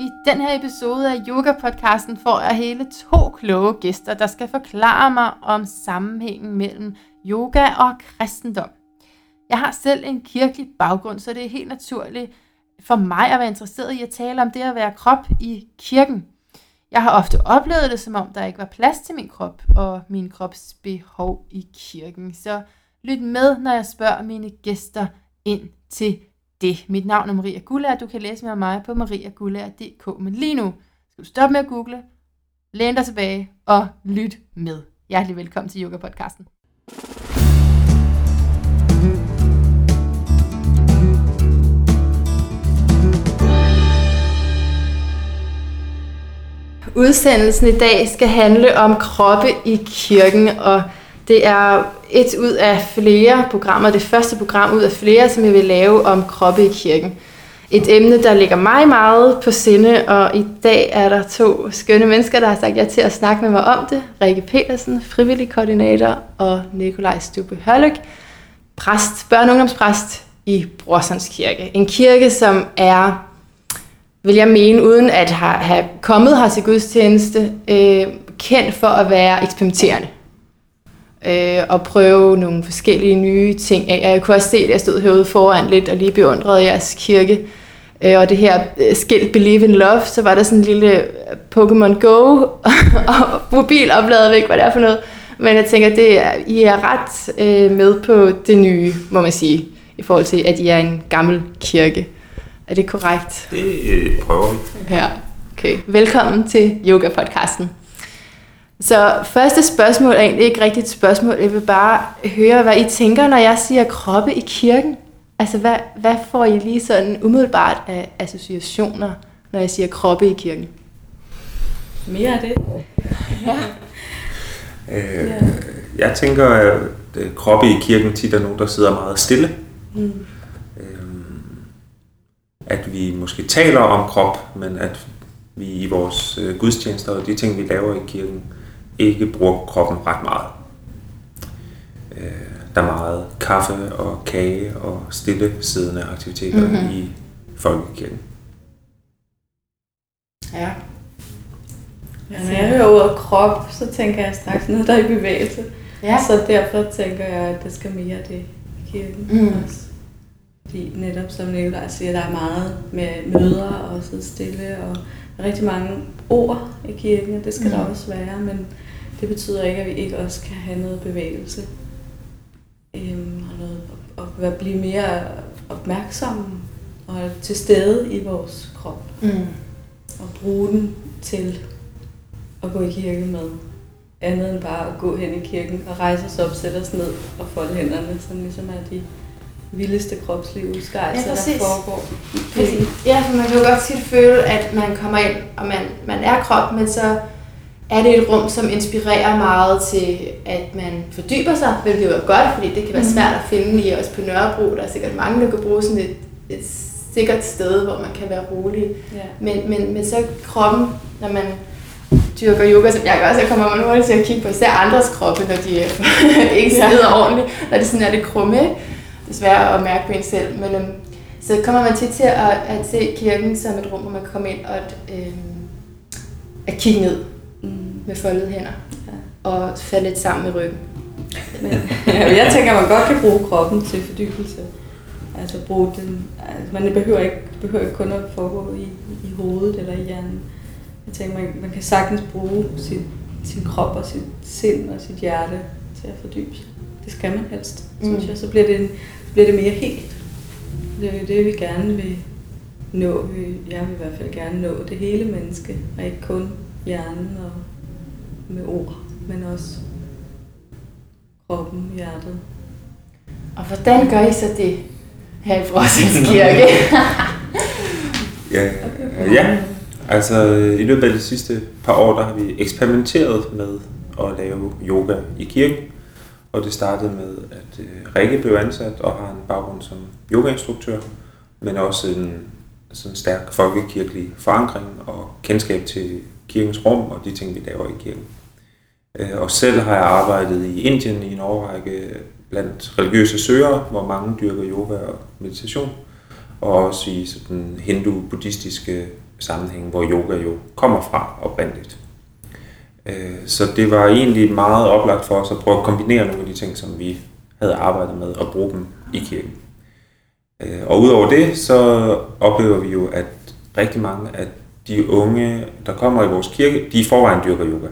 I den her episode af Yoga-podcasten får jeg hele to kloge gæster, der skal forklare mig om sammenhængen mellem yoga og kristendom. Jeg har selv en kirkelig baggrund, så det er helt naturligt for mig at være interesseret i at tale om det at være krop i kirken. Jeg har ofte oplevet det, som om der ikke var plads til min krop og min krops behov i kirken. Så lyt med, når jeg spørger mine gæster ind til det. Mit navn er Maria Gullager. Du kan læse mere om mig på mariagullager.dk. Men lige nu skal du stoppe med at google, læn dig tilbage og lyt med. Hjertelig velkommen til Yoga Podcasten. Udsendelsen i dag skal handle om kroppe i kirken, og det er et ud af flere programmer, det første program ud af flere, som jeg vil lave om kroppe i kirken. Et emne, der ligger mig meget på sinde, og i dag er der to skønne mennesker, der har sagt ja til at snakke med mig om det. Rikke Petersen, frivillig koordinator, og Nikolaj Stubbe Hørløk, præst, børne- og ungdomspræst i Brorsons Kirke. En kirke, som er, vil jeg mene, uden at have kommet her til gudstjeneste, øh, kendt for at være eksperimenterende øh, og prøve nogle forskellige nye ting af. Jeg kunne også se, at jeg stod herude foran lidt og lige beundrede jeres kirke. Øh, og det her øh, skilt Believe in Love, så var der sådan en lille øh, Pokémon Go og mobilopladet, ikke hvad det er for noget. Men jeg tænker, det er, I er ret øh, med på det nye, må man sige, i forhold til, at I er en gammel kirke. Er det korrekt? Det øh, prøver vi. Ja, okay. Velkommen til Yoga-podcasten. Så første spørgsmål er egentlig ikke rigtigt et spørgsmål. Jeg vil bare høre, hvad I tænker, når jeg siger kroppe i kirken. Altså, hvad, hvad får I lige sådan umiddelbart af associationer, når jeg siger kroppe i kirken? Mere af det. ja. Øh, jeg tænker, at kroppe i kirken tit er nogen, der sidder meget stille. Mm. Øh, at vi måske taler om krop, men at vi i vores øh, gudstjenester og de ting, vi laver i kirken, ikke bruger kroppen ret meget. Øh, der er meget kaffe og kage og stille siddende aktiviteter mm-hmm. i folkekirken. Ja. ja. Når jeg hører ordet krop, så tænker jeg straks noget, der er i bevægelse. Ja. Så derfor tænker jeg, at det skal mere det i kirken mm. også. Fordi netop som Nicolaj siger, der er meget med møder og sidde stille, og rigtig mange ord i kirken, og det skal mm. der også være, men det betyder ikke, at vi ikke også kan have noget bevægelse. Øhm, og, noget, og, og blive mere opmærksomme og til stede i vores krop. Mm. Og bruge den til at gå i kirke med. Andet end bare at gå hen i kirken og rejse os op, sætte os ned og folde hænderne, som ligesom er de vildeste kropslige udskejelser, ja, der foregår. Præcis. Ja, for man kan jo godt tit føle, at man kommer ind, og man, man er krop, men så er det et rum, som inspirerer meget til, at man fordyber sig, hvilket jo er godt, fordi det kan være mhm. svært at finde i os på Nørrebro. Der er sikkert mange, der kan bruge sådan et, et sikkert sted, hvor man kan være rolig. Ja. Men, men, men så kroppen, når man dyrker yoga, som jeg gør, så kommer man hurtigt til at kigge på især andres kroppe, når de ikke sidder ordentligt, når det sådan er det krumme. Det svært at mærke på en selv, men øhm, så kommer man tit til at, at se kirken som et rum, hvor man kommer ind og at, øhm, at kigge ned med foldede hænder ja. og falde lidt sammen i ryggen. Men, jeg tænker, at man godt kan bruge kroppen til fordybelse. Altså bruge den, altså man behøver ikke, behøver ikke kun at foregå i, i hovedet eller i hjernen. Jeg tænker, man, man kan sagtens bruge sin, sin krop og sit sind og sit hjerte til at fordybe sig. Det skal man helst, synes mm. jeg. Så bliver det, så bliver det mere helt. Det er det, vi gerne vil nå. Jeg vil i hvert fald gerne nå det hele menneske, og ikke kun hjernen og med ord, men også kroppen, hjertet. Og hvordan gør I så det her i Frosens Kirke? ja, ja, altså i løbet af de sidste par år, der har vi eksperimenteret med at lave yoga i kirken. Og det startede med, at øh, Rikke blev ansat og har en baggrund som yogainstruktør, men også en sådan stærk folkekirkelig forankring og kendskab til kirkens rum og de ting, vi laver i kirken. Øh, og selv har jeg arbejdet i Indien i en årrække blandt religiøse søgere, hvor mange dyrker yoga og meditation, og også i sådan hindu-buddhistiske sammenhæng, hvor yoga jo kommer fra oprindeligt. Øh, så det var egentlig meget oplagt for os at prøve at kombinere nogle af de ting, som vi havde arbejdet med, og bruge dem i kirken. Øh, og udover det, så oplever vi jo, at rigtig mange af de unge, der kommer i vores kirke, de i forvejen dyrker yoga.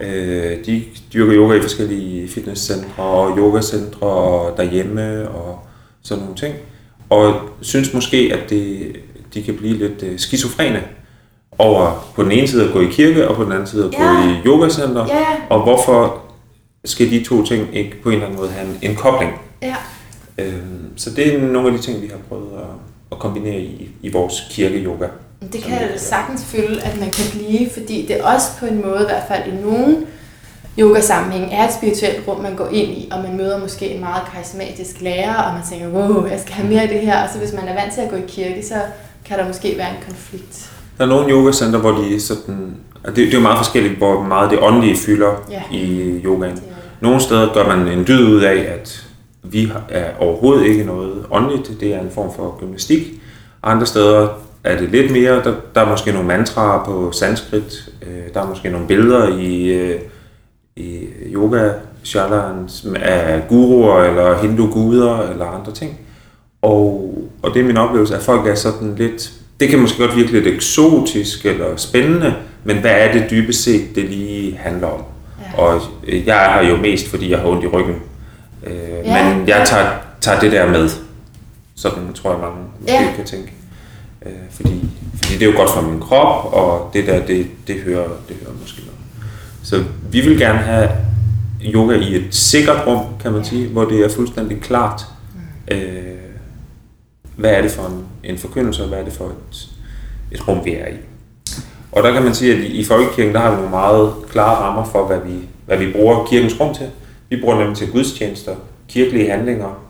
Øh, de dyrker yoga i forskellige fitnesscentre og yogacentre og derhjemme og sådan nogle ting. Og synes måske, at det, de kan blive lidt øh, skizofrene over på den ene side at gå i kirke, og på den anden side at ja. gå i yogacenter. Ja. Og hvorfor skal de to ting ikke på en eller anden måde have en, en kobling? Ja. Øhm, så det er nogle af de ting, vi har prøvet at, at kombinere i, i vores kirke-yoga. Det kan jeg sagtens føle, at man kan blive, fordi det også på en måde, i hvert fald i nogen yoga-sammenhæng, er et spirituelt rum, man går ind i, og man møder måske en meget karismatisk lærer, og man tænker, wow, jeg skal have mere af det her. Og så hvis man er vant til at gå i kirke, så kan der måske være en konflikt. Der er nogle yogacenter, hvor de sådan, det, det er jo meget forskelligt, hvor meget det åndelige fylder ja. i yogaen. Nogle steder gør man en dyd ud af, at vi er overhovedet ikke noget åndeligt, det er en form for gymnastik. Andre steder er det lidt mere, der, der er måske nogle mantraer på sanskrit, øh, der er måske nogle billeder i, øh, i yoga som af guruer eller hindu guder eller andre ting. Og, og det er min oplevelse, at folk er sådan lidt, det kan måske godt virke lidt eksotisk eller spændende, men hvad er det dybest set, det lige handler om? Ja. Og jeg er her jo mest, fordi jeg har ondt i ryggen. Øh, ja. Men jeg tager, tager det der med. Sådan tror jeg, mange ja. kan tænke. Øh, fordi, fordi det er jo godt for min krop, og det der, det, det, hører, det hører måske noget. Så vi vil gerne have yoga i et sikkert rum, kan man sige, hvor det er fuldstændig klart, mm. øh, hvad er det for en, en forkyndelse, og hvad er det for et, et rum, vi er i. Og der kan man sige, at i, folkekirken, der har vi nogle meget klare rammer for, hvad vi, hvad vi bruger kirkens rum til. Vi bruger nemlig til gudstjenester, kirkelige handlinger,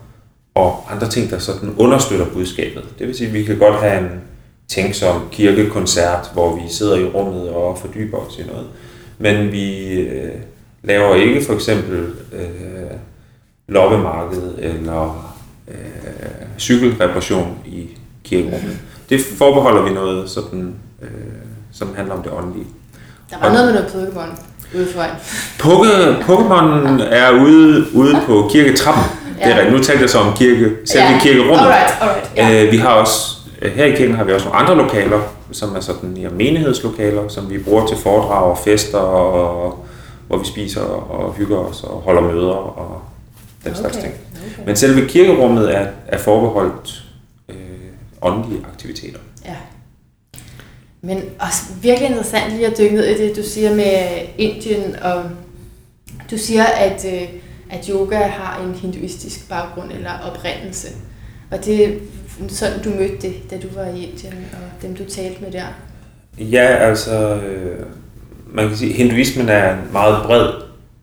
og andre ting, der sådan understøtter budskabet. Det vil sige, at vi kan godt have en tænksom kirkekoncert, hvor vi sidder i rummet og fordyber os i noget. Men vi øh, laver ikke for eksempel øh, loppemarked eller øh, cykelreparation i kirkerummet. Det forbeholder vi noget, sådan, øh, som handler om det åndelige. Der var og, noget med noget Pokémon ude foran. Pokémon er ude, ude på kirketrappen. Ja. Det er rigtigt. Nu talte jeg så om kirke, selve ja. kirkerummet. Alright, alright, ja. øh, vi har også, øh, her i kirken har vi også nogle andre lokaler, som er sådan ja, menighedslokaler, som vi bruger til foredrag og fester, og, hvor vi spiser og hygger os og holder møder og den okay. slags ting. Okay. Men selve kirkerummet er, er forbeholdt øh, åndelige aktiviteter. Ja. Men også virkelig interessant lige at dykke ned i det, du siger med Indien, og du siger, at øh, at yoga har en hinduistisk baggrund eller oprindelse. Og det er sådan, du mødte det, da du var i Indien, og dem, du talte med der. Ja, altså, øh, man kan sige, at hinduismen er en meget bred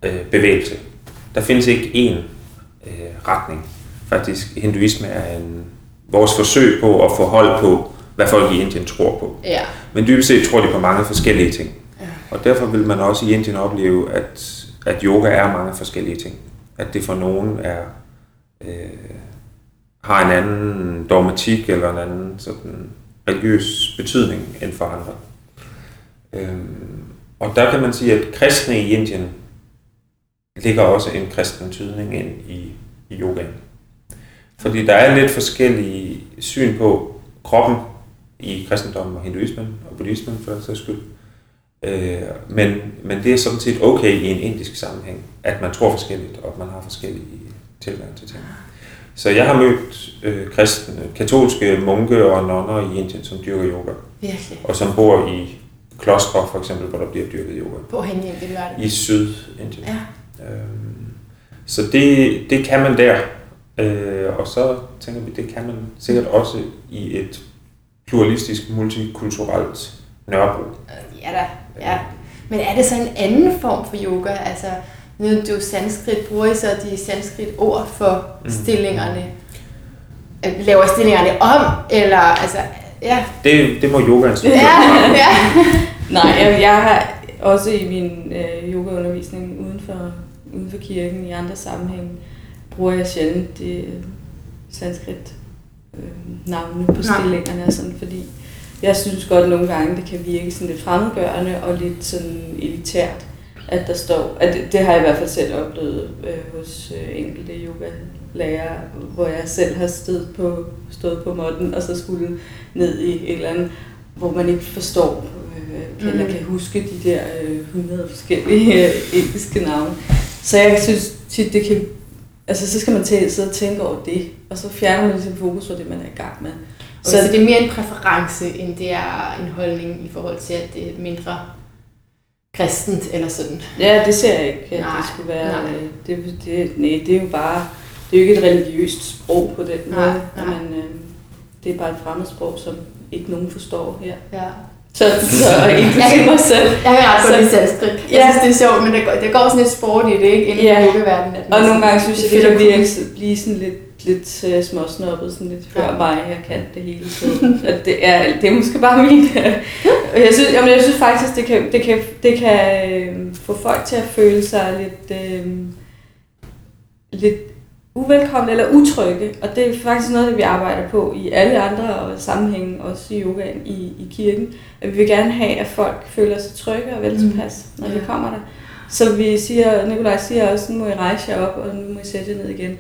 øh, bevægelse. Der findes ikke én øh, retning. Faktisk, hinduisme er en, vores forsøg på at få hold på, hvad folk i Indien tror på. Ja. Men dybest set tror de på mange forskellige ting. Ja. Og derfor vil man også i Indien opleve, at, at yoga er mange forskellige ting at det for nogen er øh, har en anden dogmatik eller en anden sådan religiøs betydning end for andre. Øh, og der kan man sige, at kristne i Indien ligger også en kristen tydning ind i, i yogaen. Fordi der er lidt forskellige syn på kroppen i kristendommen og hinduismen og buddhismen for den sags skyld. Øh, men, men det er sådan set okay i en indisk sammenhæng, at man tror forskelligt, og at man har forskellige tilgang til ting. Så jeg har mødt øh, kristne, katolske munke og nonner i Indien, som dyrker yoga. Virkelig. Og som bor i klostre, for eksempel, hvor der bliver dyrket yoga. Hvor hen i Indien var det? I Syd-Indien. Ja. Øhm, så det, det kan man der. Øh, og så tænker vi, det kan man sikkert også i et pluralistisk, multikulturelt Nørrebro. Ja da, ja. Men er det så en anden form for yoga? Altså, nu er jo sanskrit, bruger I så de sanskrit ord for mm. stillingerne? Laver stillingerne om, eller altså, ja. Det, det må yogaen ja, ja. Nej, jeg, jeg har også i min øh, yogaundervisning uden for, uden for kirken i andre sammenhænge, bruger jeg sjældent det sanskrit øh, navne på stillingerne, sådan, fordi jeg synes godt nogle gange, det kan virke sådan lidt fremmedgørende og lidt sådan elitært, at der står, at det, det har jeg i hvert fald selv oplevet øh, hos øh, enkelte yoga-lærere, hvor jeg selv har stået på, stået på måtten og så skulle ned i et eller andet, hvor man ikke forstår øh, eller mm. kan huske de der øh, 100 forskellige øh, engelske navne. Så jeg synes tit, det kan Altså, så skal man til, sidde og tænke over det, og så fjerner man sin fokus fra det, man er i gang med. Så, så det er mere en præference, end det er en holdning i forhold til, at det er mindre kristent eller sådan. Ja, det ser jeg ikke, at nej, det skulle være. Nej. Det, det, nej, det er jo bare, det er jo ikke et religiøst sprog på den måde, nej, nej. men øh, det er bare et fremmedsprog, som ikke nogen forstår her. Ja. Så, så inklusive mig selv. Jeg kan ret godt lide sanskrit. Jeg ja. synes, det er sjovt, men det går, det går sådan lidt sport i det, ikke? Inden ja. for yogaverdenen. Og nogle gange synes jeg, det kan virke, blive sådan lidt, lidt uh, småsnoppet, sådan lidt før ja. mig, jeg kan det hele tiden. at det, er, det er måske bare min... jeg, synes, jamen, jeg synes faktisk, det kan, det kan, det kan øh, få folk til at føle sig lidt... Øh, lidt uvelkomne eller utrygge, og det er faktisk noget, vi arbejder på i alle andre sammenhænge, også i yogaen i, i kirken, at vi vil gerne have, at folk føler sig trygge og vel mm. når ja. de kommer der. Så vi siger, Nikolaj siger også, nu må I rejse jer op, og nu må I sætte jer ned igen.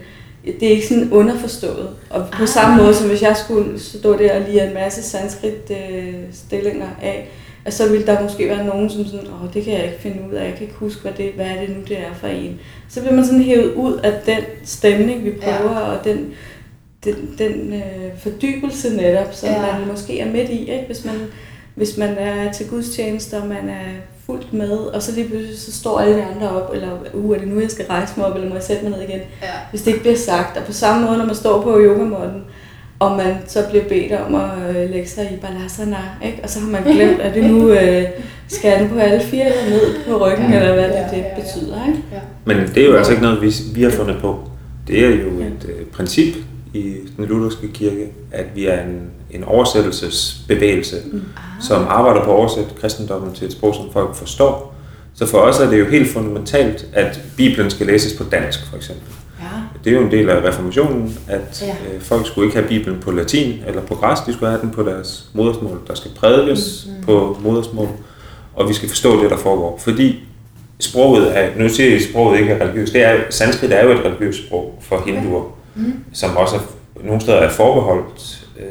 Det er ikke sådan underforstået. Og på ah. samme måde, som hvis jeg skulle stå der og lige en masse sanskrit øh, stillinger af, at så ville der måske være nogen, som sådan, åh, det kan jeg ikke finde ud af, jeg kan ikke huske, hvad, det, hvad er det nu, det er for en. Så bliver man sådan hævet ud af den stemning, vi prøver, ja. og den, den, den øh, fordybelse netop, som ja. man måske er midt i, ikke? Hvis, man, hvis man er til gudstjeneste, og man er fuldt med, og så lige pludselig så står alle de andre op, eller uh, er det nu, jeg skal rejse mig op, eller må jeg sætte mig ned igen? Ja. Hvis det ikke bliver sagt. Og på samme måde, når man står på yogamåtten, og man så bliver bedt om at øh, lægge sig i balasana, ikke? og så har man glemt, at det nu øh, skal den på alle fire eller ned på ryggen, ja, eller hvad det, det betyder. Ikke? Ja. Men det er jo altså ikke noget, vi, vi har fundet på. Det er jo et øh, princip i den lutherske kirke, at vi er en, en oversættelsesbevægelse, mm. som arbejder på at oversætte kristendommen til et sprog, som folk forstår. Så for os er det jo helt fundamentalt, at Bibelen skal læses på dansk, for eksempel. Det er jo en del af reformationen, at ja. øh, folk skulle ikke have Bibelen på latin eller på græsk, de skulle have den på deres modersmål. Der skal prædikes mm-hmm. på modersmål, og vi skal forstå det, der foregår. Fordi sproget er, nu siger jeg, at sproget ikke er religiøst, det er, sanskrit er jo et religiøst sprog for hinduer, mm. som også er, nogle steder er forbeholdt øh,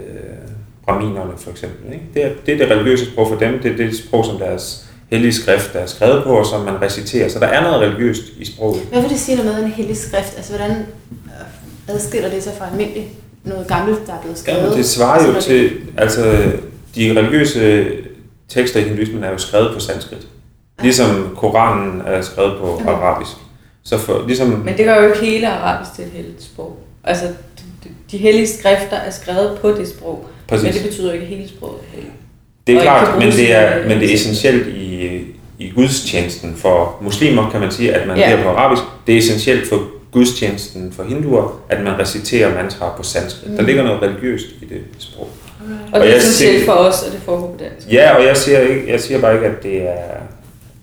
braminerne for eksempel. Ikke? Det, er, det er det religiøse sprog for dem, det er det sprog, som deres hellige skrift, der er skrevet på, og som man reciterer. Så der er noget religiøst i sproget. Hvad vil det sige noget med en hellig skrift? Altså, hvordan øh, adskiller det sig fra almindeligt noget gammelt, der er blevet skrevet? Ja, det svarer jo til, altså de religiøse tekster i hinduismen er jo skrevet på sanskrit. Ligesom Koranen er skrevet på okay. arabisk. Så for, ligesom... Men det gør jo ikke hele arabisk til et helligt sprog. Altså, de, de hellige skrifter er skrevet på det sprog. Præcis. Men det betyder ikke, at hele sproget er helligt. Det er klart, men det er, men det er essentielt i, i gudstjenesten for muslimer, kan man sige, at man ja. bliver på arabisk. Det er essentielt for gudstjenesten for hinduer, at man reciterer mantraer på sanskrit. Mm. Der ligger noget religiøst i det sprog. Okay. Og, og det er essentielt for os, at det foregår på dansk. Ja, og jeg siger, ikke, jeg siger bare ikke, at det er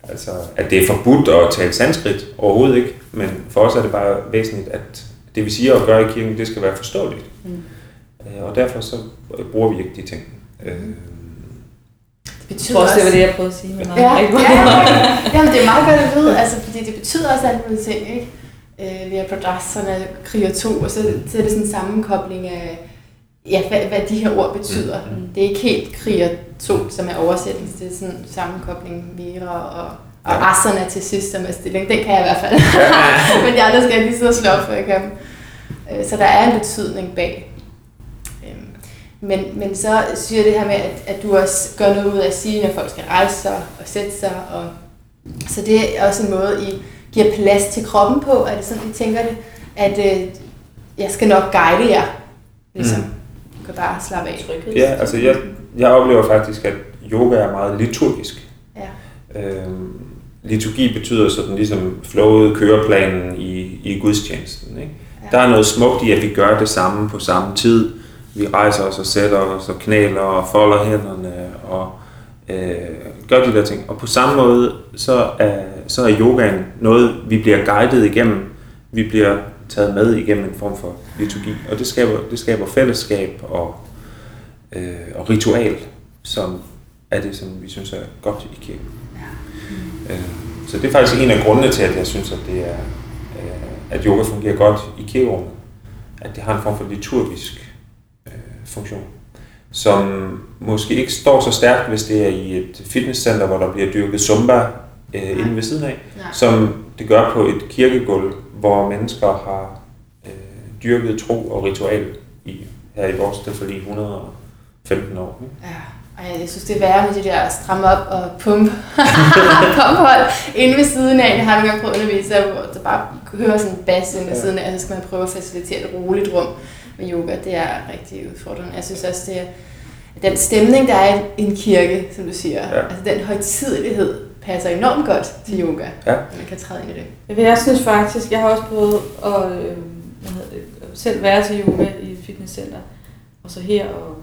altså, at det er forbudt at tale sanskrit, overhovedet ikke. Men for os er det bare væsentligt, at det vi siger og gør i kirken, det skal være forståeligt. Mm. Øh, og derfor så bruger vi ikke de ting. Mm. Det betyder jeg tror også, det var det, jeg prøvede at sige. Men ja, ja, ja, jamen, det er meget godt at vide, altså, fordi det betyder også alle mulige ting, ikke? Øh, vi har Pradrasana, kriger to, og så, så er det sådan en sammenkobling af, ja, hvad, hvad de her ord betyder. Mm. Det er ikke helt kriger to, som er oversættelse, det er sådan en sammenkobling vira og, og ja. asana til sidst som er stilling. Den kan jeg i hvert fald. Men de andre skal jeg lige sidde og slå op, for jeg kan. Øh, så der er en betydning bag. Men, men så siger det her med, at, at du også gør noget ud af at sige, at folk skal rejse sig og sætte sig. Og, så det er også en måde, I giver plads til kroppen på. Er det sådan, I tænker det? At øh, jeg skal nok guide jer. Ligesom. Mm. Du kan bare slappe af. Ja, altså jeg, jeg oplever faktisk, at yoga er meget liturgisk. Ja. Øhm, liturgi betyder sådan ligesom flowet køreplanen i, i gudstjenesten. Ikke? Ja. Der er noget smukt i, at vi gør det samme på samme tid vi rejser os og sætter os og knæler og folder hænderne og øh, gør de der ting. Og på samme måde, så er, så er yogaen noget, vi bliver guidet igennem. Vi bliver taget med igennem en form for liturgi. Og det skaber, det skaber fællesskab og, øh, og ritual. som er det, som vi synes er godt i kirken. Ja. Øh, så det er faktisk en af grundene til, at jeg synes, at det er, øh, at yoga fungerer godt i kirkerummet. At det har en form for liturgisk funktion, som måske ikke står så stærkt, hvis det er i et fitnesscenter, hvor der bliver dyrket zumba øh, inde ved siden af, ja. som det gør på et kirkegulv, hvor mennesker har øh, dyrket tro og ritual i, her i vores tilfælde i 115 år. Ikke? Ja. Ej, jeg synes, det er værre med de der stramme op og pump, pumphold inde ved siden af. Jeg har engang prøvet at undervise, hvor der bare hører sådan en bass inde ved siden af, og så skal man prøve at facilitere et roligt rum med yoga. Det er rigtig udfordrende. Jeg synes også, det er den stemning, der er i en kirke, som du siger, ja. altså den højtidelighed, passer enormt godt til yoga, ja. man kan træde ind i det. Jeg synes faktisk, jeg har også prøvet at øh, hvad hedder det, selv være til yoga i et fitnesscenter, og så her og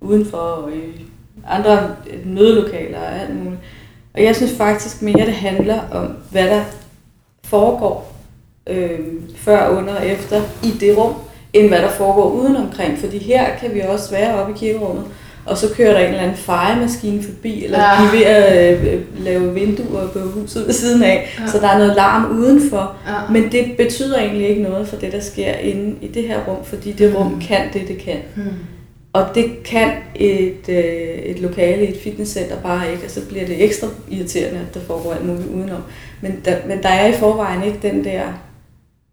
udenfor og i andre mødelokaler og alt muligt. Og jeg synes faktisk mere, det handler om, hvad der foregår øh, før, under og efter i det rum, end hvad der foregår udenomkring. Fordi her kan vi også være oppe i kirkerummet, og så kører der en eller anden fejemaskine forbi, eller ja. de er ved at øh, lave vinduer på huset ved siden af, ja. så der er noget larm udenfor. Ja. Men det betyder egentlig ikke noget for det, der sker inde i det her rum, fordi det rum mm. kan det, det kan. Mm. Og det kan et, øh, et lokale i et fitnesscenter bare ikke, og så bliver det ekstra irriterende, at der foregår alt muligt udenom. Men der, men der er i forvejen ikke den der,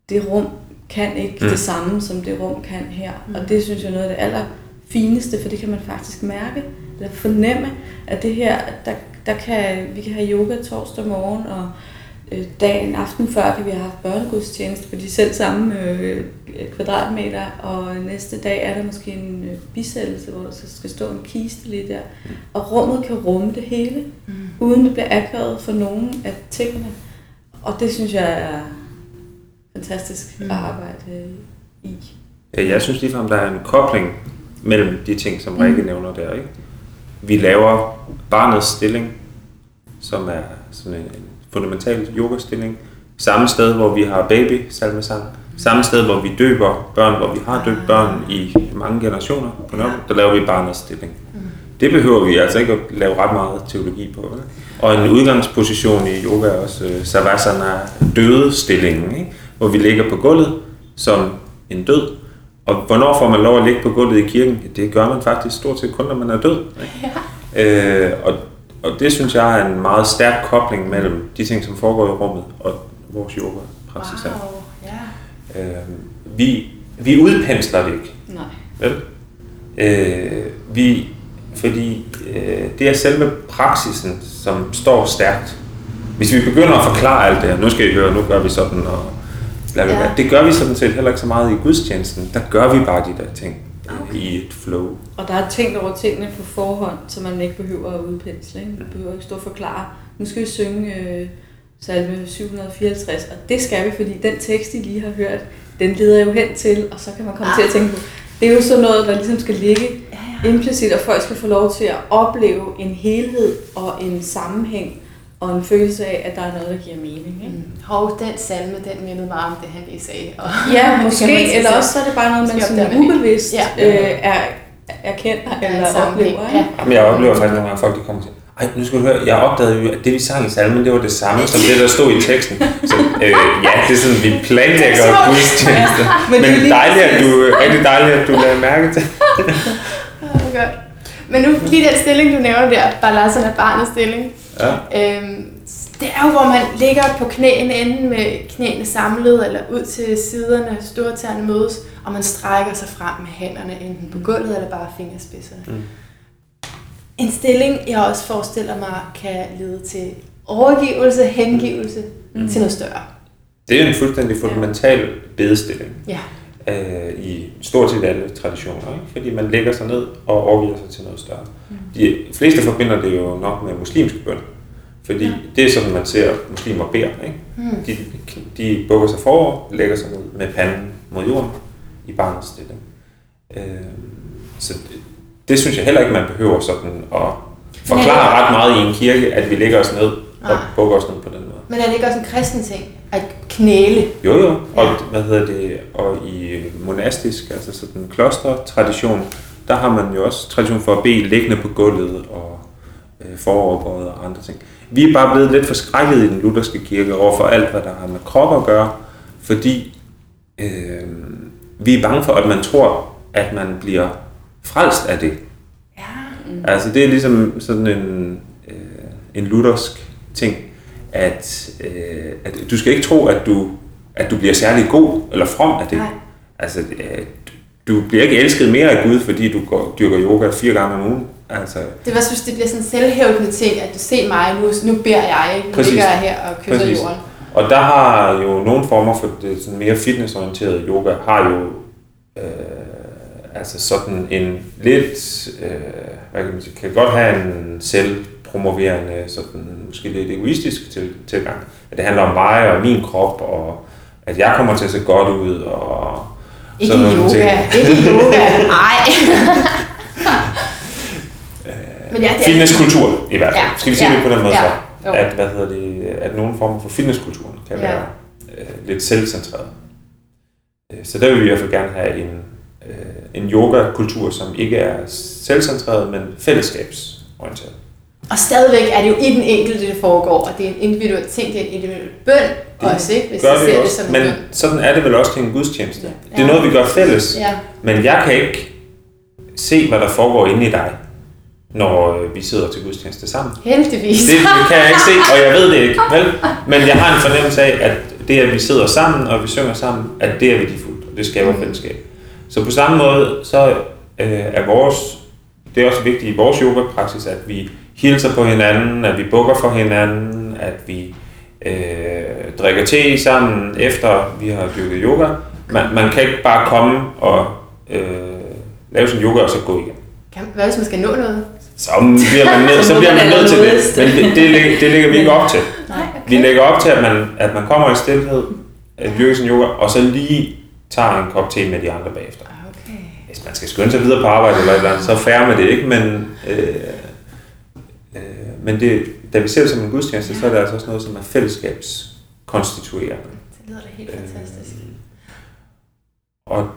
det rum kan ikke mm. det samme, som det rum kan her. Mm. Og det synes jeg er noget af det aller fineste, for det kan man faktisk mærke, eller fornemme, at det her, der, der kan, vi kan have yoga torsdag morgen, og øh, dagen, aften før kan vi have haft børnegudstjeneste på de selv samme øh, kvadratmeter, og næste dag er der måske en øh, bisættelse, hvor der skal stå en kiste lige der. Og rummet kan rumme det hele, mm. uden det bliver akavet for nogen af tingene. Og det synes jeg er fantastisk mm. at arbejde i. Ja, jeg synes ligefrem, der er en kobling mellem de ting, som Rikke mm. nævner der. Ikke? Vi laver barnets stilling, som er sådan en, en fundamental yogastilling. Samme sted, hvor vi har baby salmesang. Samme sted, hvor vi døber børn, hvor vi har døbt børn i mange generationer på Nørrebro, der laver vi barnets stilling. Mm. Det behøver vi altså ikke at lave ret meget teologi på. Ikke? Og en udgangsposition i yoga er også uh, savasana, døde stillingen, ikke? Hvor vi ligger på gulvet som en død, og hvornår får man lov at ligge på gulvet i kirken? Det gør man faktisk stort set kun, når man er død. Ikke? Ja. Øh, og, og det synes jeg er en meget stærk kobling mellem de ting, som foregår i rummet og vores yoga-praksis wow. Ja. Øh, vi, vi udpensler det ikke. Nej. Vel? Øh, vi, fordi øh, det er selve praksisen, som står stærkt. Hvis vi begynder at forklare alt det her, nu skal I høre, nu gør vi sådan, og bla, bla, bla. Ja. Det gør vi sådan set heller ikke så meget i gudstjenesten. Der gør vi bare de der ting okay. i et flow. Og der er tænkt over tingene på forhånd, så man ikke behøver at udpensle. Ikke? Man behøver ikke stå og forklare. Nu skal vi synge øh, salme 754, og det skal vi, fordi den tekst, I lige har hørt, den leder jo hen til, og så kan man komme ah. til at tænke på, det er jo sådan noget, der ligesom skal ligge ja, ja. implicit, og folk skal få lov til at opleve en helhed og en sammenhæng, og en følelse af, at der er noget, der giver mening. Ikke? Mm. Hov, den salme, den mindede meget om det, han lige sagde. Og ja, måske, eller også så er det bare noget, man sådan ubevidst ja. øh, er, erkender ja, eller oplever. Ja. Jamen, jeg oplever faktisk nogle gange, folk de kommer til, ej, nu skal du høre, jeg opdagede jo, at det vi sang i salmen, det var det samme som det, der stod i teksten. Så øh, ja, det er sådan, vi planlægger gudstjeneste. Men, Men det er dejligt, at du, rigtig dejligt, at du lader mærke til. oh, godt. Men nu lige den stilling, du nævner der, balasana barnets stilling. Ja. Øhm, det er jo, hvor man ligger på knæene, enten med knæene samlet eller ud til siderne, stortærne mødes, og man strækker sig frem med hænderne enten på gulvet eller bare fingerspidserne. Mm. En stilling, jeg også forestiller mig, kan lede til overgivelse, hengivelse mm. til noget større. Det er en fuldstændig fundamental ja. bedestilling. Ja. Øh, I stort set alle traditioner, ikke? fordi man lægger sig ned og overgiver sig til noget større. Mm. De fleste forbinder det jo nok med muslimsk bøn. Fordi ja. det er sådan, man ser muslimer beder. Ikke? Mm. De, de bukker sig forover, lægger sig ned med panden mod jorden i barnets stilling. Øh, så det, det synes jeg heller ikke, man behøver sådan at forklare ret meget i en kirke, at vi lægger os ned og bukker os ned på den måde. Men er det ikke også en kristen ting? At knæle? Jo, jo. Og, ja. hvad hedder det, og i monastisk, altså sådan klostertradition, der har man jo også tradition for at bede liggende på gulvet og øh, foroverbøjet og andre ting. Vi er bare blevet lidt forskrækket i den lutherske kirke over for alt, hvad der har med krop at gøre, fordi øh, vi er bange for, at man tror, at man bliver frelst af det. Ja. Mm. Altså det er ligesom sådan en, øh, en luthersk ting, at, øh, at du skal ikke tro, at du, at du bliver særlig god eller from af det. Nej. Altså, øh, du bliver ikke elsket mere af Gud, fordi du går, dyrker yoga fire gange om ugen. Altså, det var, synes, det bliver sådan en selvhævdende ting, at du ser mig, nu, nu beder jeg, ikke? nu præcis, ligger jeg her og kysser præcis. jorden. Og der har jo nogle former for det sådan mere fitnessorienterede yoga, har jo øh, altså sådan en lidt, øh, hvad kan man sige, kan godt have en selvpromoverende, sådan måske lidt egoistisk til, tilgang. At det handler om mig og min krop, og at jeg kommer til at se godt ud, og ikke sådan nogle yoga, ting. ikke yoga, nej. Men ja, det fitnesskultur i hvert fald. Ja. Skal vi sige ja. det på den måde ja. så? At, hvad hedder det, at nogle former for fitnesskulturen kan ja. være øh, lidt selvcentreret. Øh, så der vil vi i hvert fald gerne have en, øh, en yoga-kultur, som ikke er selvcentreret, men fællesskabsorienteret. Og stadigvæk er det jo i den enkelte, det foregår, og det er en individuel ting, det er en individuel bøn det også, ikke? hvis gør det ser også. det som Men bøn. sådan er det vel også til en gudstjeneste. Ja. Det er noget, vi gør fælles, ja. men jeg kan ikke se, hvad der foregår inde i dig, når vi sidder til gudstjeneste sammen. Heldigvis. Det, det kan jeg ikke se, og jeg ved det ikke, vel? Men jeg har en fornemmelse af, at det, at vi sidder sammen, og vi synger sammen, at det er værdifuldt, og det skaber mm. fællesskab. Så på samme måde, så øh, er vores, det er også vigtigt i vores yoga-praksis, at vi hilser på hinanden, at vi bukker for hinanden, at vi øh, drikker te sammen, efter vi har dyrket yoga. Man, man kan ikke bare komme og øh, lave sin yoga og så gå igen. Kan, hvad hvis man skal nå noget? Så bliver man, ned, så bliver man nødt til det. Men det, det, det lægger vi ikke op til. Nej, okay. Vi lægger op til, at man, at man kommer i stillhed, at dyrke sin yoga, og så lige tager en kop te med de andre bagefter. Okay. Hvis man skal skynde sig videre på arbejde eller et eller andet, så færre med det ikke, men øh, men det, da vi ser det som en gudstjeneste, ja. så er det altså også noget, som er fællesskabskonstituerende. Det lyder da helt øh, fantastisk. Og,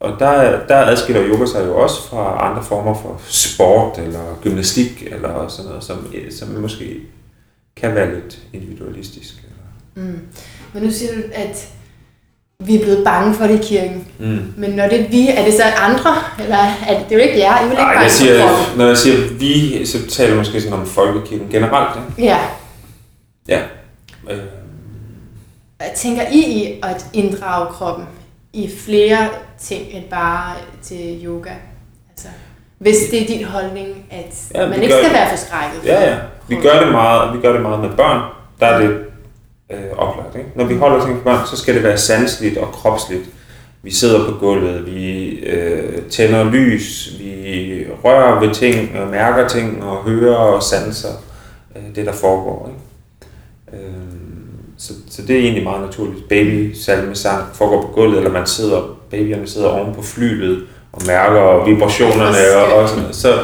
og der, der adskiller yoga sig jo også fra andre former for sport eller gymnastik eller sådan noget, som, som måske kan være lidt individualistisk. Eller. Mm. Men nu siger du, at vi er blevet bange for det i kirken. Mm. Men når det er vi, er det så andre? Eller er det, det er jo ikke jer, I vil ikke bange jeg siger, for Når jeg siger vi, så taler jeg måske sådan om folkekirken generelt. Ikke? Ja. Ja. Øh. Tænker I i at inddrage kroppen i flere ting end bare til yoga? Altså, hvis det er din holdning, at ja, man ikke skal det. være forskrækket. Ja, ja. Vi gør det meget, vi gør det meget med børn. Der er det øh, oplagt. Ikke? Når vi holder ting for børn, så skal det være sanseligt og kropsligt. Vi sidder på gulvet, vi øh, tænder lys, vi rører ved ting, og mærker ting, og hører og sanser øh, det, der foregår. Ikke? Øh, så, så det er egentlig meget naturligt. Baby salmesang foregår på gulvet, eller man sidder, babyerne sidder oven på flylet og mærker vibrationerne og, og sådan noget. Så,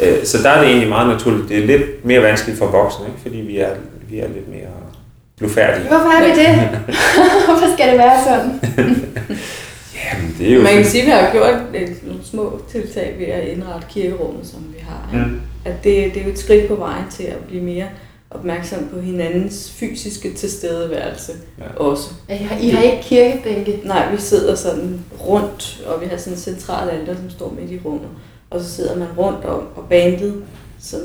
øh, så der er det egentlig meget naturligt. Det er lidt mere vanskeligt for voksne, ikke? fordi vi er, vi er lidt mere blufærdige. Hvorfor er vi det? Hvorfor skal det være sådan? Jamen, det er jo... Man kan sige, at vi har gjort nogle små tiltag ved at indrette kirkerummet, som vi har. Mm. At det, det er jo et skridt på vejen til at blive mere opmærksom på hinandens fysiske tilstedeværelse ja. også. I har, I har ikke kirkebænke? Nej, vi sidder sådan rundt, og vi har sådan en central alder, som står midt i rummet. Og så sidder man rundt om, og bandet, som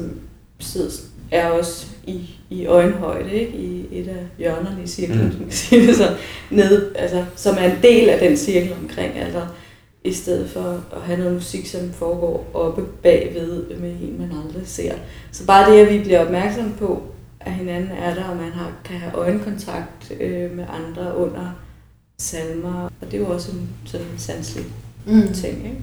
sidder, er også i i øjenhøjde, ikke? i et af hjørnerne i cirklen, mm. man sige det så, ned, altså, som er en del af den cirkel omkring altså, i stedet for at have noget musik, som foregår oppe bagved med en, man aldrig ser. Så bare det, at vi bliver opmærksom på, at hinanden er der, og man har, kan have øjenkontakt øh, med andre under salmer, og det er jo også en sådan sanselig mm. ting. Ikke?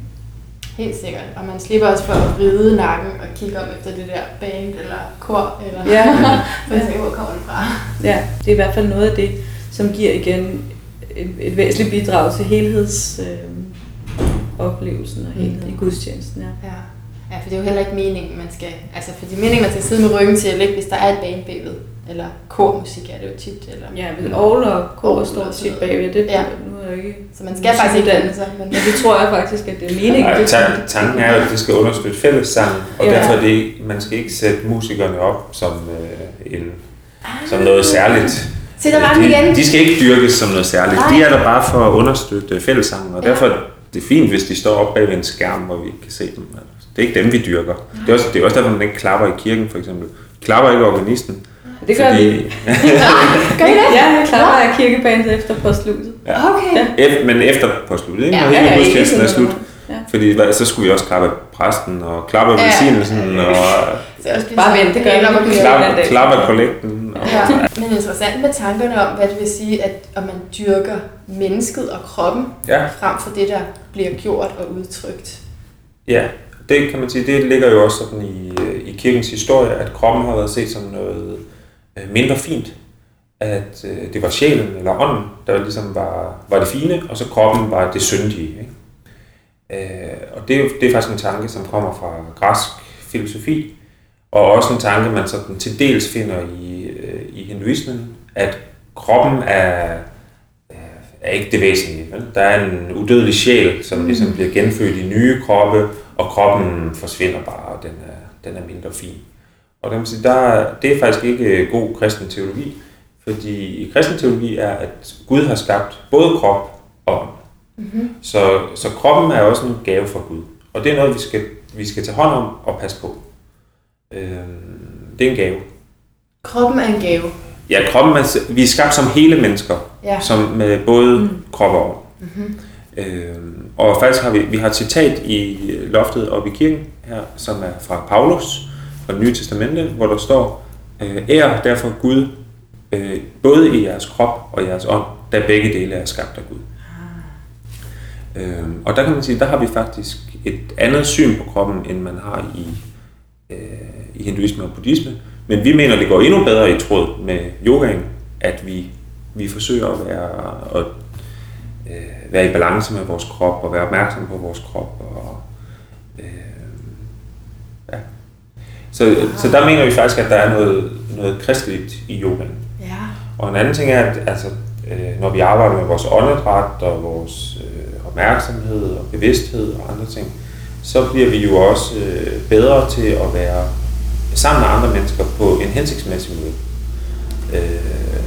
Helt sikkert. Og man slipper også for at vride nakken og kigge op efter det der band eller kor, eller ja. for at se, hvor kommer det fra. Ja, det er i hvert fald noget af det, som giver igen et, et væsentligt bidrag til helhedsoplevelsen øh, og helheden mm. i gudstjenesten. Ja. Ja. ja, for det er jo heller ikke meningen, man skal... Altså, fordi meningen, man skal sidde med ryggen til at ligge, hvis der er et bane bagved. Eller kormusik er det jo tit. Eller... Ja, hvis Aarhus og kor står tit bagved, det Ja. nu er jeg ikke... Så man skal faktisk ikke danne sig. Men... Men det tror jeg faktisk, at det er meningen. Er ta- tanken er jo, at det skal understøtte fællessangen, og Ja. derfor er det, man skal ikke sætte musikerne op som, øh, en, som noget særligt. Se, der var de, igen. de skal ikke dyrkes som noget særligt. Nej. De er der bare for at understøtte fællessangen, og Ja. derfor er det fint, hvis de står op bag ved en skærm, hvor vi ikke kan se dem. Det er ikke dem, vi dyrker. Det er også, det er også derfor, man ikke klapper i kirken, for eksempel. Klapper ikke organisten. Det gør fordi, vi. Gør I det? Ja, jeg klapper af kirkebands efter postluset. Okay. Ef- men efter på slut, ikke? Ja, Når ja, hele ja, gudstjenesten er slut. Ja. Fordi hvad, så skulle vi også klappe præsten, og klappe Ja. velsignelsen, og Så også Bare sådan vent, det gør op nok klappe, klappe kollekten. Og, Ja, men interessant med tankerne om, hvad det vil sige, at om man dyrker mennesket og kroppen, ja, frem for det, der bliver gjort og udtrykt. ja, det kan man sige, det ligger jo også sådan i, øh, i kirkens historie, at kroppen har været set som noget øh, mindre fint. At øh, det var sjælen eller ånden, der ligesom var, var det fine, og så kroppen var det syndige. Ikke? Øh, og det er, det er faktisk en tanke, som kommer fra græsk filosofi, og også en tanke, man sådan til dels finder i, øh, i hinduismen, at kroppen er, øh, er ikke det væsentlige. Vel? Der er en udødelig sjæl, som ligesom bliver genfødt i nye kroppe, og kroppen forsvinder bare, og den er, den er mindre fin. Og det, man sige, der, det er faktisk ikke god kristen teologi, fordi kristen teologi er, at Gud har skabt både krop og ånd. Mm-hmm. Så, så kroppen er også en gave fra Gud. Og det er noget, vi skal, vi skal tage hånd om og passe på. Øhm, det er en gave. Kroppen er en gave. Ja, kroppen er, vi er skabt som hele mennesker, Ja. som med både Mm. krop og ånd. Mm-hmm. Øhm, og faktisk har vi, vi har et citat i loftet oppe i kirken her, som er fra Paulus og det nye testamente, hvor der står, øh, Ær derfor Gud, øh, både i jeres krop og jeres ånd, da begge dele er skabt af Gud. Øhm, og der kan man sige, der har vi faktisk et andet syn på kroppen, end man har i, øh, i hinduisme og buddhisme. Men vi mener, det går endnu bedre i tråd med yogaen, at vi, vi forsøger at være, at, øh, være i balance med vores krop, og være opmærksom på vores krop. Og, øh, ja så, så der mener vi faktisk, at der er noget, noget kristeligt i yogaen. Ja. Og en anden ting er, at altså, øh, når vi arbejder med vores åndedræt og vores øh, opmærksomhed og bevidsthed og andre ting, så bliver vi jo også øh, bedre til at være sammen med andre mennesker på en hensigtsmæssig måde. Øh,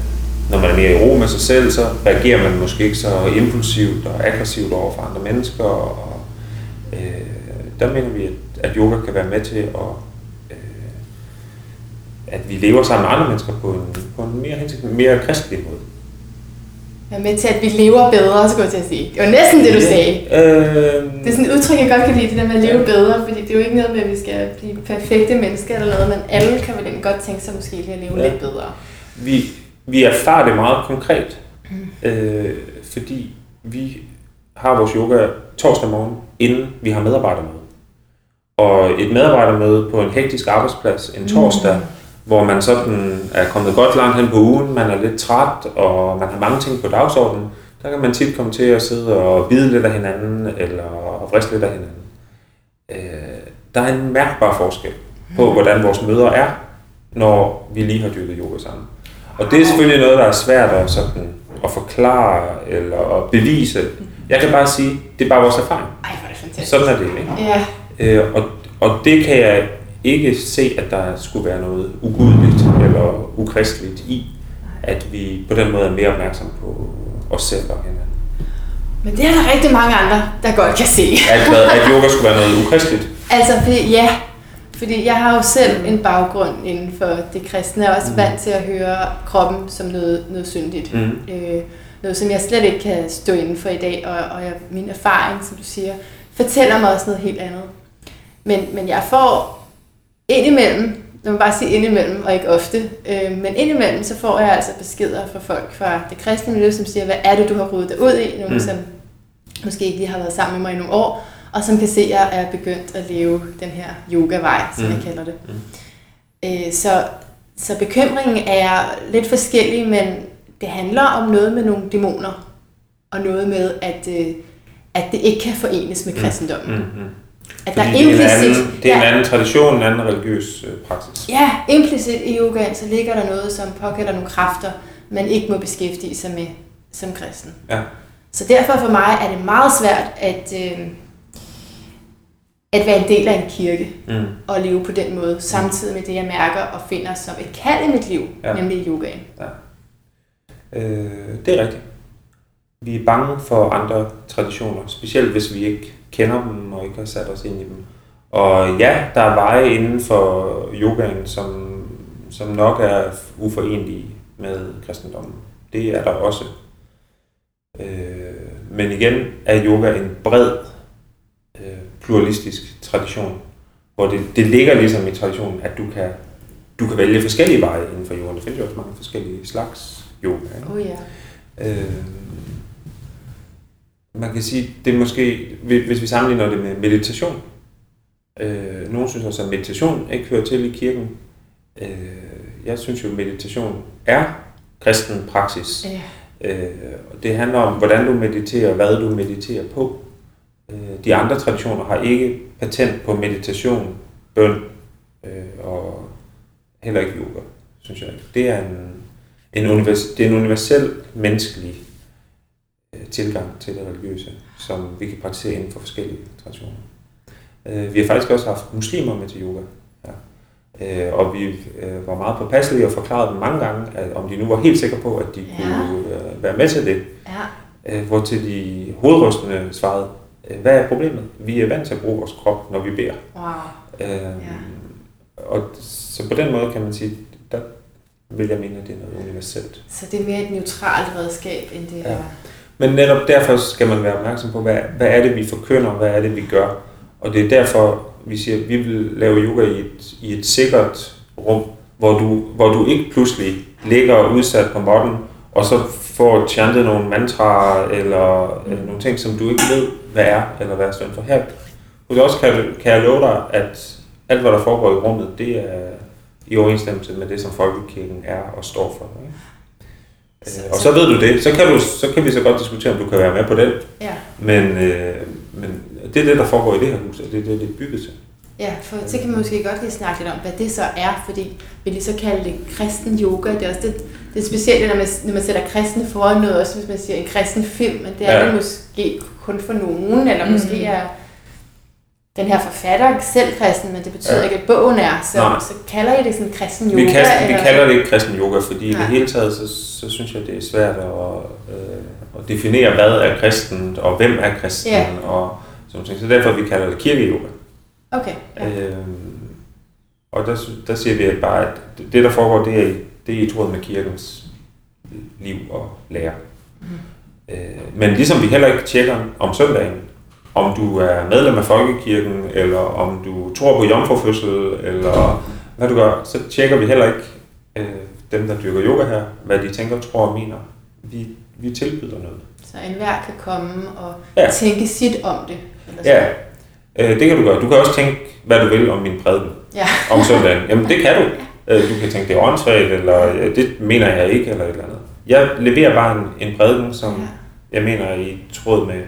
når man er mere i ro med sig selv, så reagerer man måske ikke så impulsivt og aggressivt over for andre mennesker. Og, øh, der mener vi, at, at yoga kan være med til at at vi lever sammen med andre mennesker på en, på en mere, mere kristelig måde. Er med til, at vi lever bedre, skulle jeg til at sige. Det var næsten det, du sagde. Øh, Det er sådan et udtryk, jeg godt kan lide, det der med at leve bedre, fordi det er jo ikke noget med, at vi skal blive perfekte mennesker eller noget, men alle kan vel godt tænke sig måske lige at leve Ja. lidt bedre. vi, vi erfarer det meget konkret, øh, fordi vi har vores yoga torsdag morgen, inden vi har medarbejdermøde. Og et medarbejdermøde på en hektisk arbejdsplads en torsdag, hvor man sådan er kommet godt langt hen på ugen, man er lidt træt, og man har mange ting på dagsordenen, der kan man tit komme til at sidde og bide lidt af hinanden, eller vriste lidt af hinanden. Øh, der er en mærkbar forskel på, hvordan vores møder er, når vi lige har dyrket yoga sammen. Og det er selvfølgelig noget, der er svært at, sådan, at forklare eller at bevise. Jeg kan bare sige, det er bare vores erfaring. Ej, hvor er det fantastisk. Sådan er det, ikke? Ja, Øh, og, og det kan jeg ikke se, at der skulle være noget ugudeligt eller ukristeligt i, at vi på den måde er mere opmærksom på os selv og hinanden. men det er der rigtig mange andre, der godt kan se. At, hvad, at yoga skulle være noget ukristeligt. Altså, fordi, ja, fordi jeg har jo selv en baggrund inden for det kristne. Jeg er også Mm. vant til at høre kroppen som noget, noget syndigt. Mm. Øh, noget, som jeg slet ikke kan stå inden for i dag, og, og jeg, min erfaring, som du siger, fortæller mig også noget helt andet. Men, men jeg får indimellem, jeg må bare sige indimellem, og ikke ofte, øh, men indimellem, så får jeg altså beskeder fra folk fra det kristne miljø, som siger, hvad er det, du har rodet dig ud i? Nogen, Mm. mm. som måske ikke lige har været sammen med mig i nogle år, og som kan se, at jeg er begyndt at leve den her yoga-vej, som Mm. jeg kalder det. Mm. Øh, så, så bekymringen er lidt forskellig, men det handler om noget med nogle dæmoner, og noget med, at, øh, at det ikke kan forenes med kristendommen. Mm, mm. At der er en implicit, anden, det er en ja, anden tradition, en anden religiøs øh, praksis. ja, implicit i yogaen, så ligger der noget, som påkalder nogle kræfter, man ikke må beskæftige sig med som kristen. Ja. Så derfor for mig er det meget svært at, øh, at være en del af en kirke Mm. og leve på den måde, samtidig med det, jeg mærker og finder som et kald i mit liv, Ja. ja. nemlig yogaen. Øh, det er rigtigt. Vi er bange for andre traditioner, specielt hvis vi ikke kender dem og ikke har sat os ind i dem. Og ja, der er veje inden for yogaen, som, som nok er uforenelige med kristendommen. Det er der også. Øh, men igen er yoga en bred, øh, pluralistisk tradition, hvor det, det ligger ligesom i traditionen, at du kan, du kan vælge forskellige veje inden for yoga. Der findes jo også mange forskellige slags yoga. Ikke? Oh ja. Øh, man kan sige, det er måske, hvis vi sammenligner det med meditation. Øh, nogle synes også, at meditation ikke hører til i kirken. Øh, jeg synes jo, at meditation er kristen praksis. ja. Øh, og det handler om, hvordan du mediterer, og hvad du mediterer på. Øh, de andre traditioner har ikke patent på meditation, bøn øh, og heller ikke yoga, synes jeg. Det er en, en, univers, det er en universel menneskelig tilgang til det religiøse, som vi kan praktisere inden for forskellige traditioner. Øh, vi har faktisk også haft muslimer med til yoga. Ja. Øh, og vi øh, var meget påpasselige og forklarede dem mange gange, at om de nu var helt sikre på, at de Ja. kunne øh, være med til det. ja. Øh, hvor til de hovedrystende svarede, øh, hvad er problemet? Vi er vant til at bruge vores krop, når vi beder. Wow. Øh, Og så på den måde kan man sige, der vil jeg mene, at det er noget universelt. Så det er mere et neutralt redskab, end det Ja. er... Men netop derfor skal man være opmærksom på, hvad, hvad er det, vi forkynder, hvad er det, vi gør. Og det er derfor, vi siger, at vi vil lave yoga i et, i et sikkert rum, hvor du, hvor du ikke pludselig ligger udsat på måtten, og så får chantet nogle mantraer eller øh, nogle ting, som du ikke ved, hvad er, eller hvad er stående for. Her hos os kan, kan jeg love dig, at alt, hvad der foregår i rummet, det er i overensstemmelse med det, som folkekirken er og står for. Ikke? Så- Øh, og så ved du det, så kan, du, så kan vi så godt diskutere, om du kan være med på den. Ja. Men, øh, men det er det, der foregår i det her hus, og det er det, det er bygget til. Ja, for så kan man måske godt lige snakke lidt om, hvad det så er, fordi vil de så kalde det kristen yoga? Det er også det, det er specielt, når man, når man sætter kristne foran noget, også hvis man siger en kristen film, men det er Ja. det måske kun for nogen, eller måske er den her forfatter selv kristen, men det betyder Ja. ikke, at bogen er. Så, Nej. så kalder I det sådan kristen yoga? Vi, vi eller? kalder det ikke kristen yoga, fordi i Nej. det hele taget, så, så synes jeg, det er svært at, øh, at definere, hvad er kristent, og hvem er kristen, Ja. og sådan noget. Så derfor vi kalder det kirkeyoga. Okay, ja. Øhm, og der, der siger vi at bare, at det, der foregår, det er, i- det er i tråd med kirkens liv og lære. Mhm. Øh, men ligesom vi heller ikke tjekker om søndagen, om du er medlem af folkekirken, eller om du tror på jomfrufødsel, eller hvad du gør, så tjekker vi heller ikke øh, dem, der dyrker yoga her, hvad de tænker, tror og mener. Vi, vi tilbyder noget. Så enhver kan komme og Ja. tænke sit om det. Eller Ja, sådan. øh, det kan du gøre. Du kan også tænke, hvad du vil om min prædiken. ja. om søndagen. Jamen det kan du. Øh, Du kan tænke, det er åndssvagt, eller øh, det mener jeg ikke, eller et eller andet. Jeg leverer bare en, en prædiken, som ja. jeg mener er i tråd med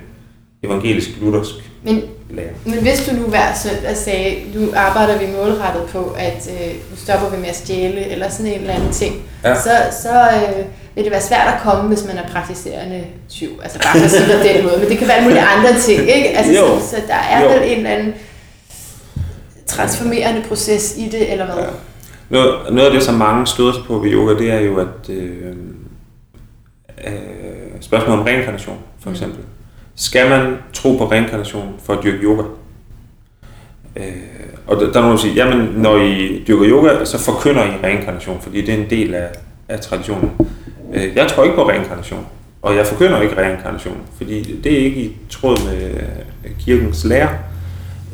evangelisk luthersk Men lære. Men hvis du nu hver søndag sagde, nu arbejder vi målrettet på, at øh, nu stopper vi med at stjæle, eller sådan en eller anden ting, Ja. så, så øh, vil det være svært at komme, hvis man er praktiserende tyv. Altså bare for at sige det på den måde, men det kan være mulige andre ting, ikke? Altså, Jo. så, så der er Jo. vel en eller anden transformerende proces i det, eller hvad? Ja. Noget, noget af det, som mange støder sig på ved yoga, det er jo, at øh, øh, spørgsmålet om reinkarnation, for Mm. Skal man tro på reinkarnation for at dyrke yoga? Øh, og der, der er nogen, der siger, jamen når I dyrker yoga, så forkynder I reinkarnation, fordi det er en del af, af traditionen. Øh, jeg tror ikke på reinkarnation, og jeg forkynder ikke reinkarnation, fordi det er ikke i tråd med øh, kirkens lære.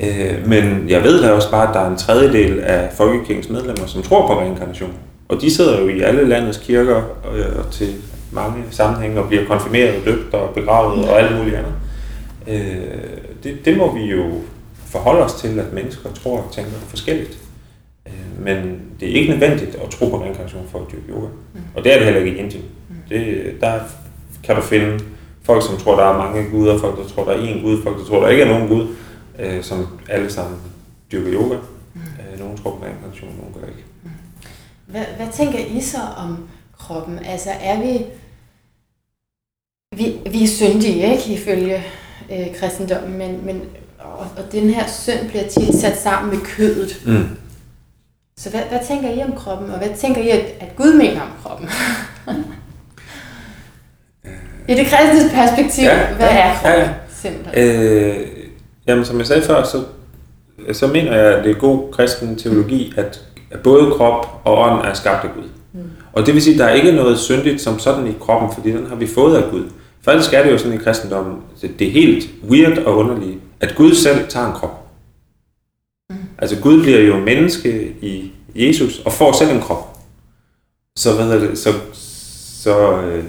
Øh, men jeg ved da også bare, at der er en tredjedel af folkekirkens medlemmer, som tror på reinkarnation. Og de sidder jo i alle landets kirker øh, og til mange sammenhænge og bliver konfirmeret, døbt og begravet og alt muligt andet. Øh, det, det må vi jo forholde os til, at mennesker tror og tænker forskelligt. Øh, men det er ikke nødvendigt at tro på reinkarnation for at dyrke yoga. Og det er det heller ikke i Indien. Det, der kan du finde folk, som tror, der er mange guder, folk, der tror, der er én gud, folk, der tror, der ikke er nogen gud. øh, som alle sammen dyrker yoga. Mm. Øh, nogle tror på reinkarnation, nogle gør ikke. Mm. Hvad, hvad tænker I så om kroppen? Altså er vi... Vi, vi er syndige, ikke, ifølge øh, kristendommen, men, men og, og den her synd bliver tit sat sammen med kødet. Mm. Så hvad, hvad tænker I om kroppen, og hvad tænker I, at, at Gud mener om kroppen? I det kristne perspektiv, ja, hvad er kroppen? Ja, ja. Simpelthen. Øh, jamen, som jeg sagde før, så, så mener jeg, at det er god kristen teologi, at, at både krop og ånd er skabt af Gud. Mm. Og det vil sige, at der er ikke noget syndigt som sådan i kroppen, fordi den har vi fået af Gud. Faktisk er det jo sådan i kristendommen, det er helt weird og underligt, at Gud selv tager en krop. Mm. Altså Gud bliver jo menneske i Jesus og får selv en krop. Så hvad det, så, så øh,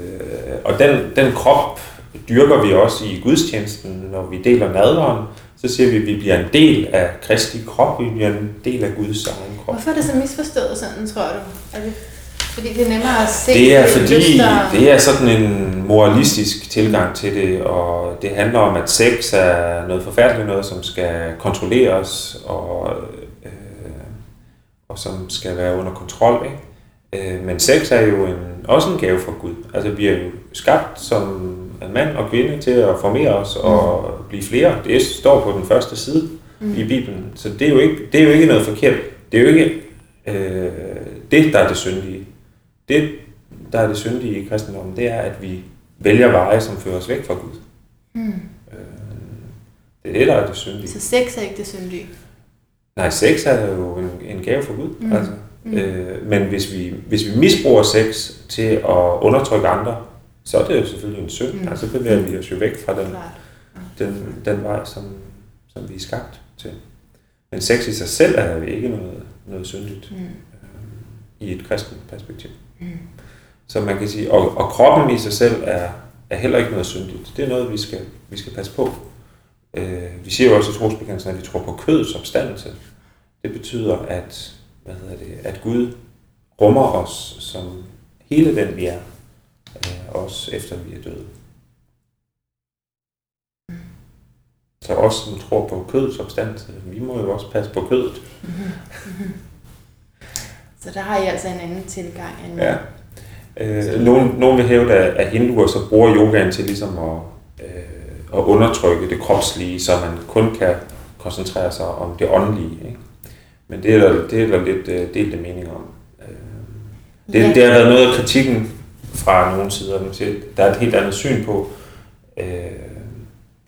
og den, den krop dyrker vi også i gudstjenesten, når vi deler nadveren, så siger vi, at vi bliver en del af Kristi krop, vi bliver en del af Guds egen krop. Hvorfor er det så misforstået sådan, tror du? Er det fordi det er nemmere at se det er fordi, lyster... det er sådan en moralistisk tilgang til det, og det handler om, at sex er noget forfærdeligt noget, som skal kontrolleres, og, øh, og som skal være under kontrol. Ikke? Øh, men sex er jo en, også en gave fra Gud. Altså vi er jo skabt som mand og kvinde til at formere os og mm. blive flere. Det står på den første side mm. i Bibelen. Så det er, jo ikke, det er jo ikke noget forkert. Det er jo ikke øh, det, der er det syndige. Det, der er det syndige i kristendommen, det er, at vi vælger veje, som fører os væk fra Gud. Mm. Øh, det er det, der er det syndige. Så sex er ikke det syndige? Nej, sex er jo en, en gave fra Gud. Mm. Altså. Mm. Øh, men hvis vi, hvis vi misbruger sex til at undertrykke andre, så er det jo selvfølgelig en synd. Mm. Altså, så bevæger vi os jo væk fra den, den, den vej, som, som vi er skabt til. Men sex i sig selv er jo ikke noget, noget syndigt mm. øh, i et kristent perspektiv. Mm. Så man kan sige, og, og kroppen i sig selv er, er heller ikke noget syndigt. Det er noget, vi skal, vi skal passe på. Øh, vi siger jo også i trosbekendelsen, at vi tror på kødets opstandelse. Det betyder, at, hvad hedder det, at Gud rummer os som hele den, vi er øh, også efter vi er døde. Så os, som tror på kødets opstandelse, vi må jo også passe på kødet. Mm-hmm. Mm-hmm. Så der har I altså en anden tilgang end Ja. Øh, nogen, nogen vil hæve, at, at hinduer så bruger yogaen til ligesom at, øh, at undertrykke det kropslige, så man kun kan koncentrere sig om det åndelige. Ikke? Men det er der, det er der lidt øh, delte mening om. Øh, det, ja. det har været noget af kritikken fra nogle sider. Der er et helt andet syn på, øh,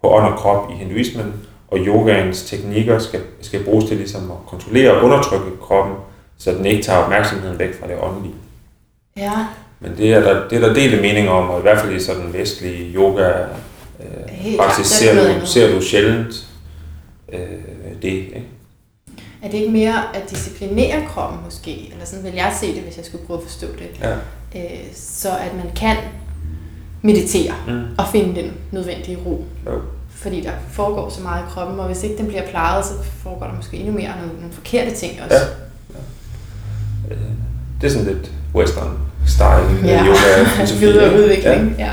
på ånd og krop i hinduismen, og yogaens teknikker skal, skal bruges til ligesom at kontrollere og undertrykke kroppen, så den ikke tager opmærksomheden væk fra det åndelige. Ja. Men det er der, det er der delte meninger om, og i hvert fald i sådan vestlige yoga øh, praksis ser du, ser du sjældent øh, det. Ikke? Er det ikke mere at disciplinere kroppen måske? Eller sådan vil jeg se det, hvis jeg skulle prøve at forstå det. Ja. Øh, så at man kan meditere mm. og finde den nødvendige ro. Jo. Fordi der foregår så meget i kroppen, og hvis ikke den bliver plejet, så foregår der måske endnu mere nogle, nogle forkerte ting også. Ja. Ja. Øh, det er sådan lidt western style ja. yoga Videre udvikling. Ja. ja.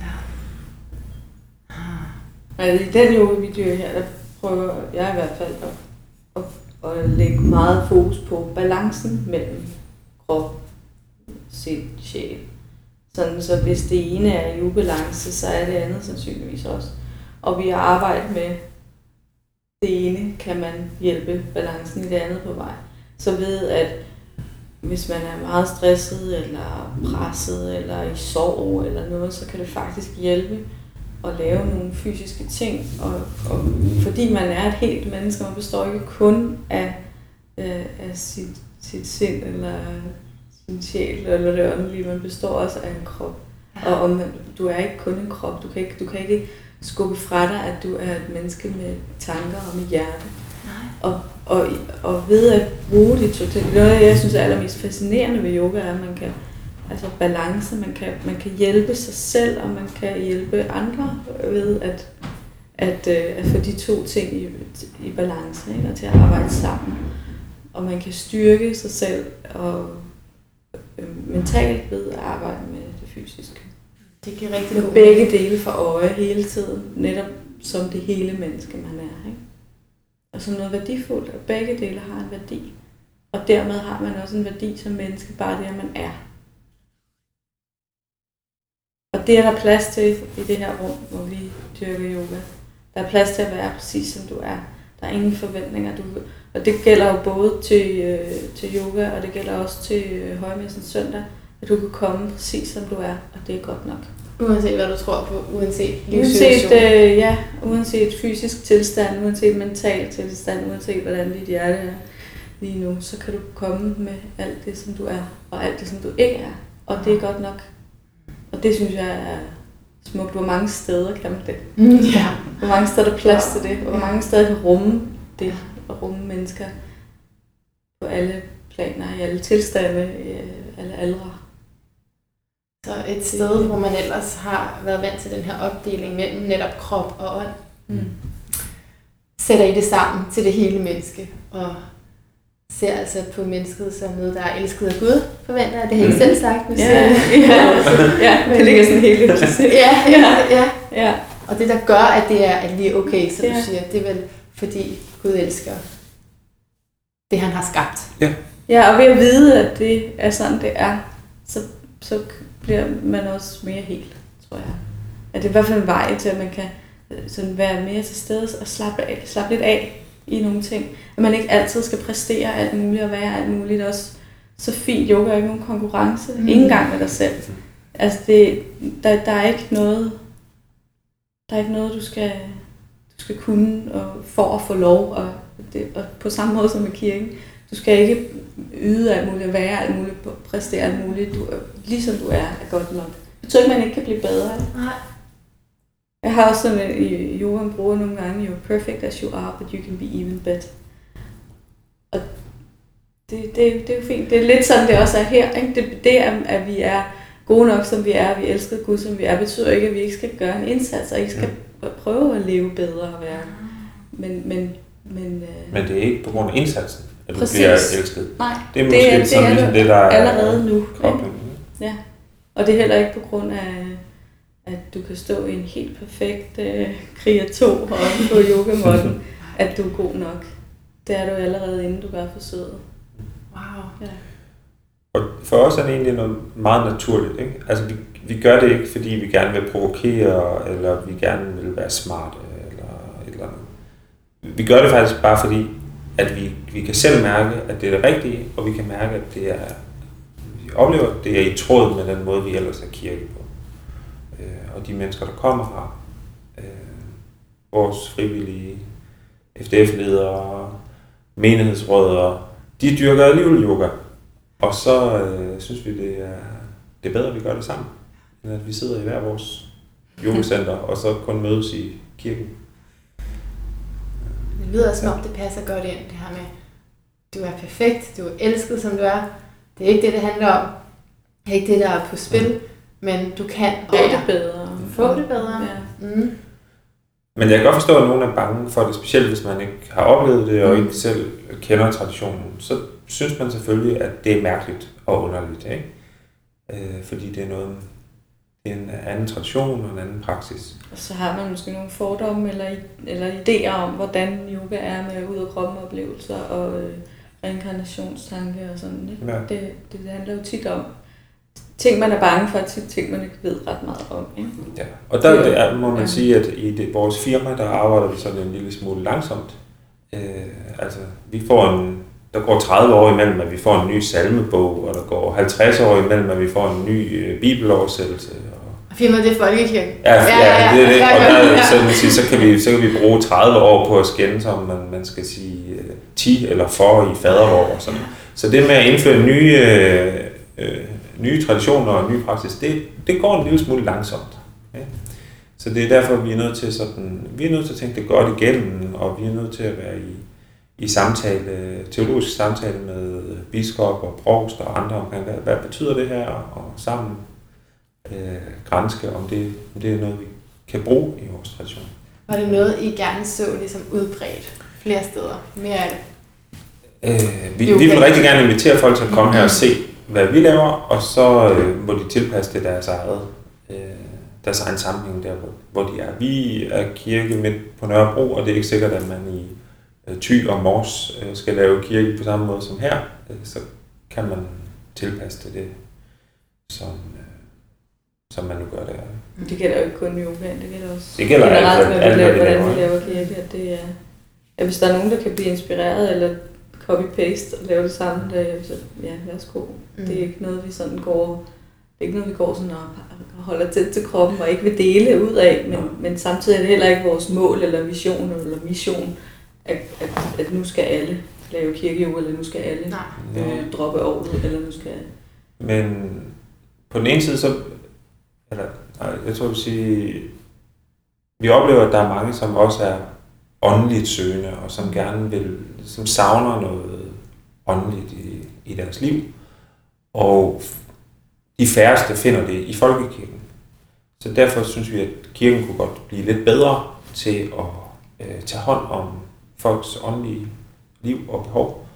ja. Altså, i den yoga-video her, der prøver jeg i hvert fald at at, at lægge meget fokus på balancen mellem krop, sind, sjæl. Sådan, så hvis det ene er i ubalance, så er det andet sandsynligvis også. Og vi har arbejdet med det ene, kan man hjælpe balancen i det andet på vej. Så ved at hvis man er meget stresset, eller presset, eller i sorg, eller noget, så kan det faktisk hjælpe at lave nogle fysiske ting. Og, og fordi man er et helt menneske, man består ikke kun af, af, af sit, sit sind eller sin sjæl eller det åndelige, man består også af en krop. Og, man, du er ikke kun en krop, du kan ikke, du kan ikke skubbe fra dig, at du er et menneske med tanker og med hjerte. Nej. Og, og, og ved at bruge de to ting, noget jeg synes er allermest fascinerende ved yoga, er, at man kan altså balance. Man kan, man kan hjælpe sig selv, og man kan hjælpe andre ved at, at, øh, at få de to ting i, i balance, ikke? og til at arbejde sammen. Og man kan styrke sig selv og øh, mentalt ved at arbejde med det fysiske. Det giver rigtig god begge dele for øje hele tiden. Netop som det hele menneske, man er. Ikke? Og som noget værdifuldt, og begge dele har en værdi. Og dermed har man også en værdi som menneske, bare det, at man er. Og det er der plads til i det her rum, hvor vi dyrker yoga. Der er plads til at være præcis som du er. Der er ingen forventninger. Du, og det gælder jo både til, øh, til yoga, og det gælder også til øh, højmessen søndag, at du kan komme præcis som du er, og det er godt nok. Uanset hvad du tror på, uanset? Uanset, øh, ja, uanset fysisk tilstand, uanset mental tilstand, uanset hvordan dit hjerte er lige nu, så kan du komme med alt det, som du er, og alt det, som du ikke er. Og det er godt nok. Og det synes jeg er smukt. Hvor mange steder kan man det? Mm, ja. Hvor mange steder er der plads til det? Hvor mange steder kan rumme det? Og rumme mennesker på alle planer, i alle tilstande, i alle aldre. Så et sted, hvor man ellers har været vant til den her opdeling mellem netop krop og ånd, mm. sætter I det sammen til det hele menneske, og ser altså på mennesket som noget, der er elsket af Gud, forventer jeg. Det har jeg ikke selv sagt. Men ja, ja, ja, det ligger sådan helt ja, ja, ja, ja. Og det, der gør, at det er at lige okay, som ja. du siger, det er vel fordi Gud elsker det, han har skabt. Ja. ja, og ved at vide, at det er sådan, det er, så, så bliver man også mere helt, tror jeg. At det er i hvert fald en vej til, at man kan øh, sådan være mere til stede og slappe, af, slappe lidt af i nogle ting. At man ikke altid skal præstere alt muligt og være alt muligt. Også så fint yoga er ikke nogen konkurrence. Mm. Ingen gang med dig selv. Altså det, der, der er ikke noget, der er ikke noget, du skal, du skal kunne og for at få lov. Og, det, og på samme måde som i kirken. Du skal ikke yde alt muligt, være alt muligt, præstere alt muligt. Du, ligesom du er, er godt nok. Det betyder ikke, at man ikke kan blive bedre. Nej. Jeg har også sådan i yoga bruger nogle gange, you're perfect as you are, but you can be even better. Og det, det, det er jo fint. Det er lidt sådan, det også er her. Ikke? Det, det at vi er gode nok, som vi er, vi elsker Gud, som vi er, betyder ikke, at vi ikke skal gøre en indsats, og ikke skal ja. prøve at leve bedre og være. Men, men, men, øh, men det er ikke på grund af indsatsen, at du Præcis. bliver elsket. Nej, det er måske det er, sådan, det, er det, der allerede nu. Ja. Og det er heller ikke på grund af at du kan stå i en helt perfekt øh, kriger 2 på yogamåtten, at du er god nok. Det er du allerede, inden du gør forsøget. Wow. Ja. Og for os er det egentlig noget meget naturligt. Ikke? Altså, vi, vi gør det ikke, fordi vi gerne vil provokere, eller vi gerne vil være smarte, eller et eller andet. Vi gør det faktisk bare fordi, at vi, vi kan selv mærke, at det er det rigtige, og vi kan mærke, at det er, oplever, det er i tråd med den måde, vi ellers er kirke på øh, og de mennesker, der kommer her. Øh, vores frivillige FDF-ledere, menighedsrådere, de dyrker alligevel yoga. Og så øh, synes vi, det er, det er bedre, at vi gør det sammen, end at vi sidder i hver vores yogacenter, og så kun mødes i kirken. Det lyder som om, det passer godt ind, det her med, du er perfekt, du er elsket, som du er. Det er ikke det, det handler om. Det er ikke det, der er på spil. Mm men du kan få det bedre. Få det bedre. Ja. Mm. Men jeg kan godt forstå, at nogen er bange for det, specielt hvis man ikke har oplevet det og mm. ikke selv kender traditionen. Så synes man selvfølgelig, at det er mærkeligt og underligt. Ikke? Øh, fordi det er noget, det er en anden tradition og en anden praksis. Og så har man måske nogle fordomme eller, eller idéer om, hvordan yoga er med ud af kroppen oplevelser og øh, reinkarnationstanke og sådan. Ikke? Ja. Det, det, det handler jo tit om, ting, man er bange for, til ting, man ikke ved ret meget om. Ikke? Ja, og der det er, må man ja. sige, at i det, vores firma, der arbejder vi sådan en lille smule langsomt. Øh, altså, vi får en, der går 30 år imellem, at vi får en ny salmebog, og der går 50 år imellem, at vi får en ny øh, bibeloversættelse. Og firmaet, det er folkekirken. Ja, ja, ja, ja, det er det. Og der, så, man sige, så, kan vi, så kan vi bruge 30 år på at skændes om, man, man skal sige til eller for i faderår og sådan. Så det med at indføre nye øh, øh, nye traditioner og nye praksis, det, det går en lille smule langsomt. Ja? Så det er derfor, vi er nødt til sådan, vi er nødt til at tænke det godt igennem, og vi er nødt til at være i, i samtale, teologisk samtale med biskop og provst og andre omkring, hvad, hvad betyder det her, og sammen øh, grænske, om det, om det er noget, vi kan bruge i vores tradition. Var det noget, I gerne så ligesom udbredt flere steder? Mere af det? Øh, vi, vi vil rigtig gerne invitere folk til at komme her og se, hvad vi laver, og så øh, må de tilpasse det deres eget. Øh, deres egen sammenhæng der, hvor, hvor de er. Vi er kirke midt på Nørrebro, og det er ikke sikkert, at man i øh, Thy og Mors øh, skal lave kirke på samme måde som her. Øh, så kan man tilpasse det, det som, øh, som man nu gør der. Det gælder jo ikke kun yoga, det gælder også det gælder generelt, alt, alt, hvordan vi laver. laver kirke. At det er, at hvis der er nogen, der kan blive inspireret eller copy-paste og lave det samme, der, så ja, værsgo. Mm. Det er ikke noget, vi sådan går, det er ikke noget, vi går sådan og holder tæt til kroppen og ikke vil dele ud af, men, men samtidig er det heller ikke vores mål eller vision eller mission, at, at, at nu skal alle lave kirkejob, eller nu skal alle Nej. øh, droppe året, eller nu skal... Men på den ene side, så, eller, nej, jeg tror, jeg vil sige, vi oplever, at der er mange, som også er åndeligt søgende, og som gerne vil, som savner noget åndeligt i, i deres liv. Og de færreste finder det i folkekirken. Så derfor synes vi, at kirken kunne godt blive lidt bedre til at øh, tage hånd om folks åndelige liv og behov.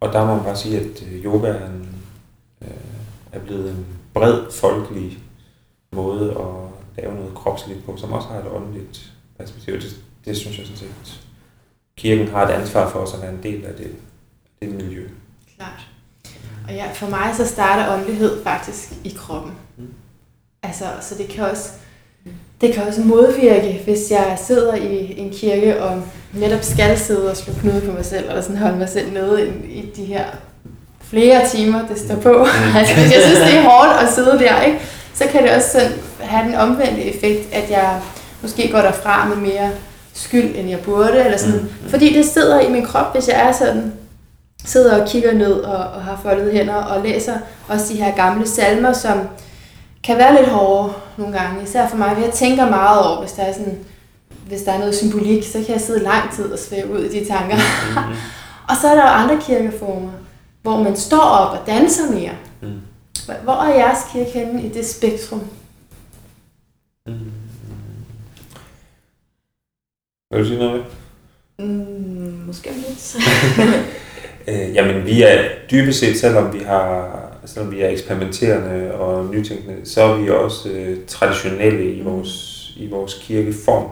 Og der må man bare sige, at øh, yoga er, en, øh, er blevet en bred folkelig måde at lave noget kropsligt på, som også har et åndeligt perspektiv. Det, det synes jeg sådan set, kirken har et ansvar for os at være en del af det, det miljø. Klart. Og ja, for mig så starter åndelighed faktisk i kroppen. Mm. Altså, så det kan også det kan også modvirke, hvis jeg sidder i en kirke og netop skal sidde og slå knude på mig selv, eller sådan holde mig selv nede i, i de her flere timer, det står på. altså, hvis jeg synes, det er hårdt at sidde der, ikke? så kan det også sådan have den omvendte effekt, at jeg måske går derfra med mere skyld, end jeg burde, eller sådan. Mm. Fordi det sidder i min krop, hvis jeg er sådan, sidder og kigger ned og, og har foldet hænder og læser også de her gamle salmer, som kan være lidt hårde nogle gange, især for mig, for jeg tænker meget over, hvis der er sådan, hvis der er noget symbolik, så kan jeg sidde lang tid og svæve ud i de tanker. Mm. og så er der jo andre kirkeformer, hvor man står op og danser mere. Mm. Hvor er jeres kirke henne i det spektrum? Vil du sige noget med? Mm, måske lidt. Øh, jamen, vi er dybest set, selvom vi har selvom vi er eksperimenterende og nytænkende, så er vi også øh, traditionelle i vores, i vores kirkeform.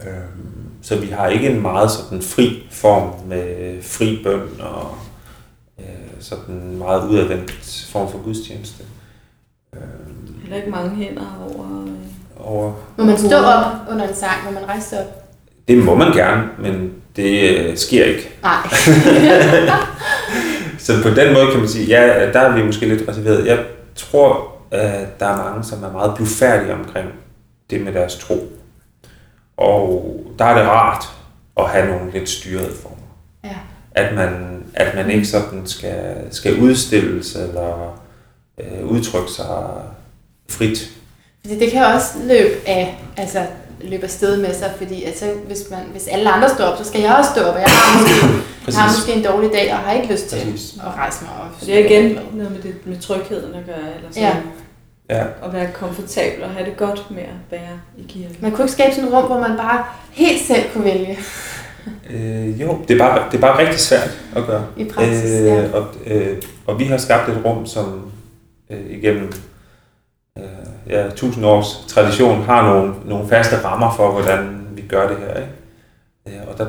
Øhm, så vi har ikke en meget sådan fri form med fri bøn og øh, sådan en meget udadvendt form for gudstjeneste. Øhm, Heller ikke mange hænder over... øh, over, Må man stå op under en sang? Må man rejse sig op? Det må man gerne, men det øh, sker ikke. Nej. Så på den måde kan man sige, ja, der er vi måske lidt reserveret. Jeg tror, at der er mange, som er meget blufærdige omkring det med deres tro. Og der er det rart at have nogle lidt styrede former. ja. At man, at man ikke sådan skal, skal udstilles eller øh, udtrykke sig frit. Fordi det kan også løbe af, altså løbe afsted med sig, fordi altså, hvis, man, hvis alle andre står op, så skal jeg også stå op, og jeg har måske, jeg har måske en dårlig dag, og har ikke lyst til Præcis. at rejse mig op. Og det er igen noget med, det, med trygheden at gøre, eller sådan, Ja. Ja. at være komfortabel og have det godt med at være i kirken. Man kunne ikke skabe sådan et rum, hvor man bare helt selv kunne vælge Øh, jo, det er, bare, det er bare rigtig svært at gøre. i praksis. ja. og, øh, og vi har skabt et rum, som øh, igennem øh, ja, tusind års tradition har nogle, nogle faste rammer for, hvordan vi gør det her. Ikke? Øh, og der,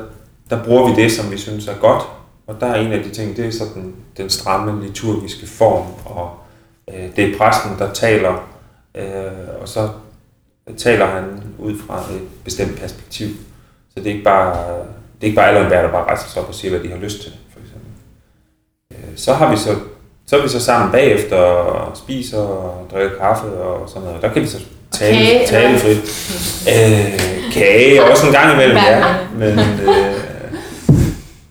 der bruger vi det, som vi synes er godt. Og der er en af de ting, det er sådan den stramme liturgiske form, og øh, det er præsten, der taler, øh, og så taler han ud fra et bestemt perspektiv. Så det er ikke bare, det er ikke bare alle der bare rejser sig op og siger, hvad de har lyst til, for eksempel. Øh, Så har vi så, så er vi så sammen bagefter og spiser og drikker kaffe og sådan noget. Der kan vi så tale, kage, tale frit. Øh, kage også en gang imellem, ja. Men øh,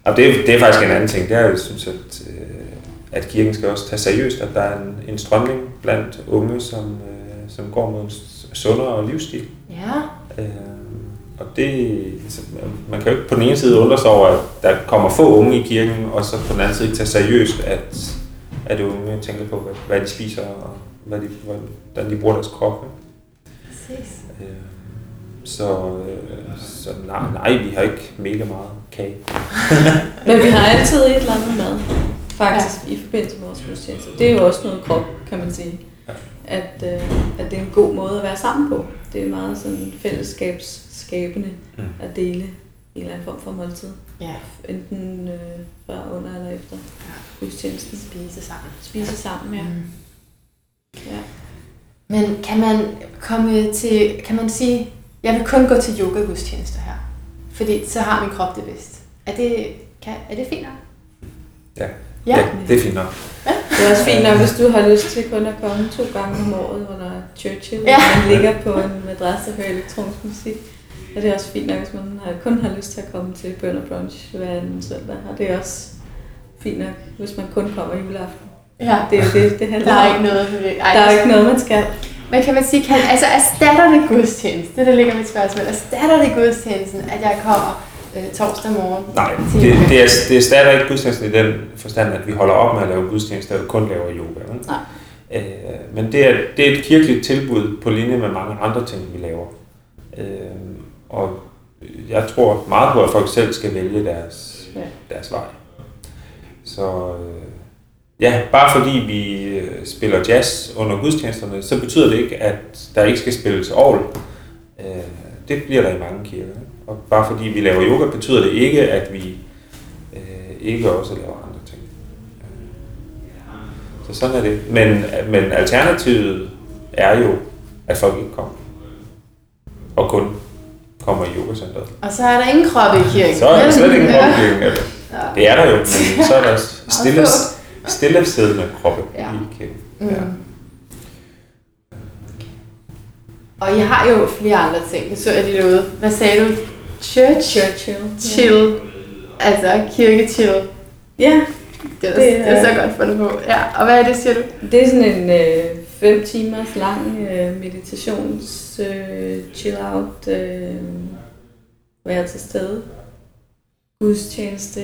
og det, det er faktisk en anden ting. Det er, jeg synes, at, øh, at kirken skal også tage seriøst, at der er en, en strømning blandt unge, som, øh, som går mod en sundere livsstil. ja. Øh, og det, altså, man kan jo ikke på den ene side undre sig over, at der kommer få unge i kirken, og så på den anden side ikke tage seriøst, at, at unge tænker på, hvad, hvad de spiser, og hvad de, hvordan de bruger deres krop. Præcis. Øh, så, øh, så nej, nej, vi har ikke mega meget kage. Men vi har altid et eller andet mad, faktisk, ja. i forbindelse med vores gudstjeneste. Det er jo også noget krop, kan man sige. Ja. at, øh, at det er en god måde at være sammen på. Det er meget sådan fællesskabsskabende mm. at dele en eller anden form for måltid. Ja. Enten øh, før, under eller efter ja. gudstjenesten. Spise sammen. Spise sammen, ja. Mm. ja. Men kan man komme til, kan man sige, jeg vil kun gå til yoga gudstjenester her, fordi så har min krop det bedst. Er det, kan, er det fint nok? Ja. Ja. ja, det er fint nok. Ja. Det er også fint nok, hvis du har lyst til kun at komme to gange om året, hvor der er Churchill, ja. og man ligger på en madras og hører elektronisk musik. Ja, det er også fint nok, hvis man kun har lyst til at komme til bøn og brunch hver anden søndag. Og det er også fint nok, hvis man kun kommer juleaften. Ja. Det er jo det, det handler Der er ikke noget. Ej, der er ikke noget, man skal. Men kan man sige, kan, altså erstatter det gudstjeneste? Det, der ligger mit spørgsmål. Erstatter det gudstjenesten, at jeg kommer øh, torsdag morgen? Nej, det, det, er, det erstatter ikke gudstjenesten i den forstand, at vi holder op med at lave gudstjeneste, og kun laver yoga. Ikke? Nej. Øh, men det er, det er et kirkeligt tilbud på linje med mange andre ting, vi laver. Øh, og jeg tror meget på, at folk selv skal vælge deres, ja. deres vej. Så øh, ja, bare fordi vi øh, spiller jazz under gudstjenesterne, så betyder det ikke, at der ikke skal spilles orgel. Øh, det bliver der i mange kirker. Og bare fordi vi laver yoga, betyder det ikke, at vi ikke også laver andre ting. Så sådan er det. Men, men alternativet er jo, at folk ikke kommer. Og kun kommer i yogacenteret. Og så er der ingen krop i kirken. Så er der slet ingen krop i kirken. Ja. Det er der jo, men så er der stille, stille siddende kroppe ja. i kirken. Ja. Mm. Og I har jo flere andre ting. Det så jeg lige derude. Hvad sagde du? Church? Churchill. Chill. Altså kirkechill. Ja. Det er, det, er, det er så godt fundet på. Ja. Og hvad er det, siger du? Det er sådan en øh, fem timers lang øh, meditations øh, chill out øh, være til stede. Gudstjeneste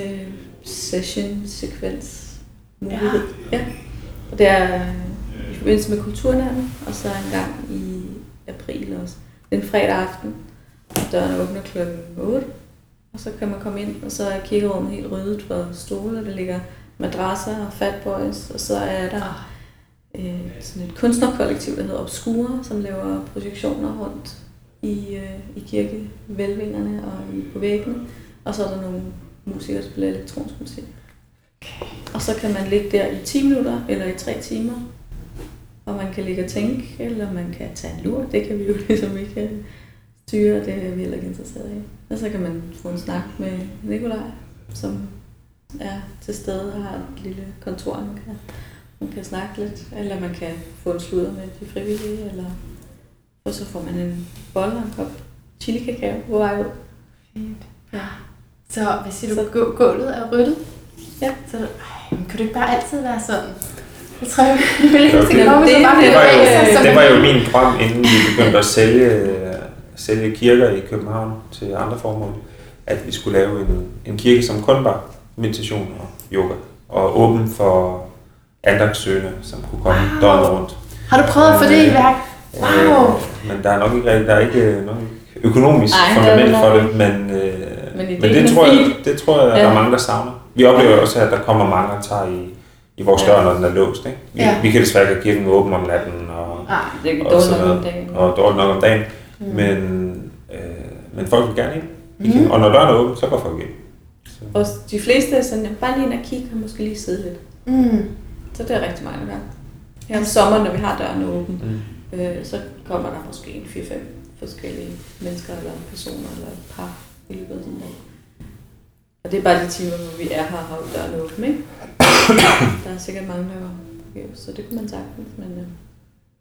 session sekvens mulighed. Ja. ja. Og det er i forbindelse med kulturnavnet, og så en gang i april også. Det er en fredag aften, og døren åbner klokken 8. Og så kan man komme ind, og så er kirkerummet helt ryddet for stole, og der ligger madrasser og fatboys, og så er der øh, sådan et kunstnerkollektiv, der hedder Obscura, som laver projektioner rundt i, øh, i kirkevælvingerne og i, på væggene. Og så er der nogle musikere, der spiller elektronisk musik. Og så kan man ligge der i 10 minutter eller i 3 timer. Og man kan ligge og tænke, eller man kan tage en lur. Det kan vi jo ligesom ikke styre, det er vi heller ikke interesseret i. Og så kan man få en snak med Nikolaj, som er til stede og har et lille kontor, man kan, man kan snakke lidt, eller man kan få en sludder med de frivillige, eller og så får man en bolle og en kop chili kakao på vej ud. Fint. Ja. Så hvad siger du, så, gulvet er ryddet? Ja. Så ej, kan du ikke bare altid være sådan? Jeg tror, jeg vil ikke komme, det, bare det, var jo, det var jo min drøm, inden vi begyndte at sælge, sælge kirker i København til andre formål, at vi skulle lave en, en kirke, som kun var meditation og yoga, og åben for andagtsøgende, som kunne komme wow. døgnet rundt. Har du prøvet at få det i værk? Wow. Øh, men der er nok ikke, der er ikke nok økonomisk Ej, fundament for det, men, øh, men, men det, tror jeg, det tror jeg, at ja. der er mange, der savner. Vi oplever også, at der kommer mange, der tager i, i vores dør, når den er låst. Ikke? Vi, ja. vi kan desværre ikke kirken åben om natten, og, Ej, det er og, sådan noget, og dårligt nok om dagen. Mm. Men, øh, men folk vil gerne ind. Mm. Og når døren er åben, så går folk ind. Så. Og de fleste er sådan, bare lige ind og kigge, og måske lige sidde lidt. Mm. Så det er rigtig mange, der gør. Her om sommeren, når vi har døren åben, mm. øh, så kommer der måske en 4-5 forskellige mennesker eller personer eller et par i løbet af sådan dag. Og det er bare de timer, hvor vi er her og har døren åben, ikke? der er sikkert mange, der går så det kunne man sagtens, men... Øh.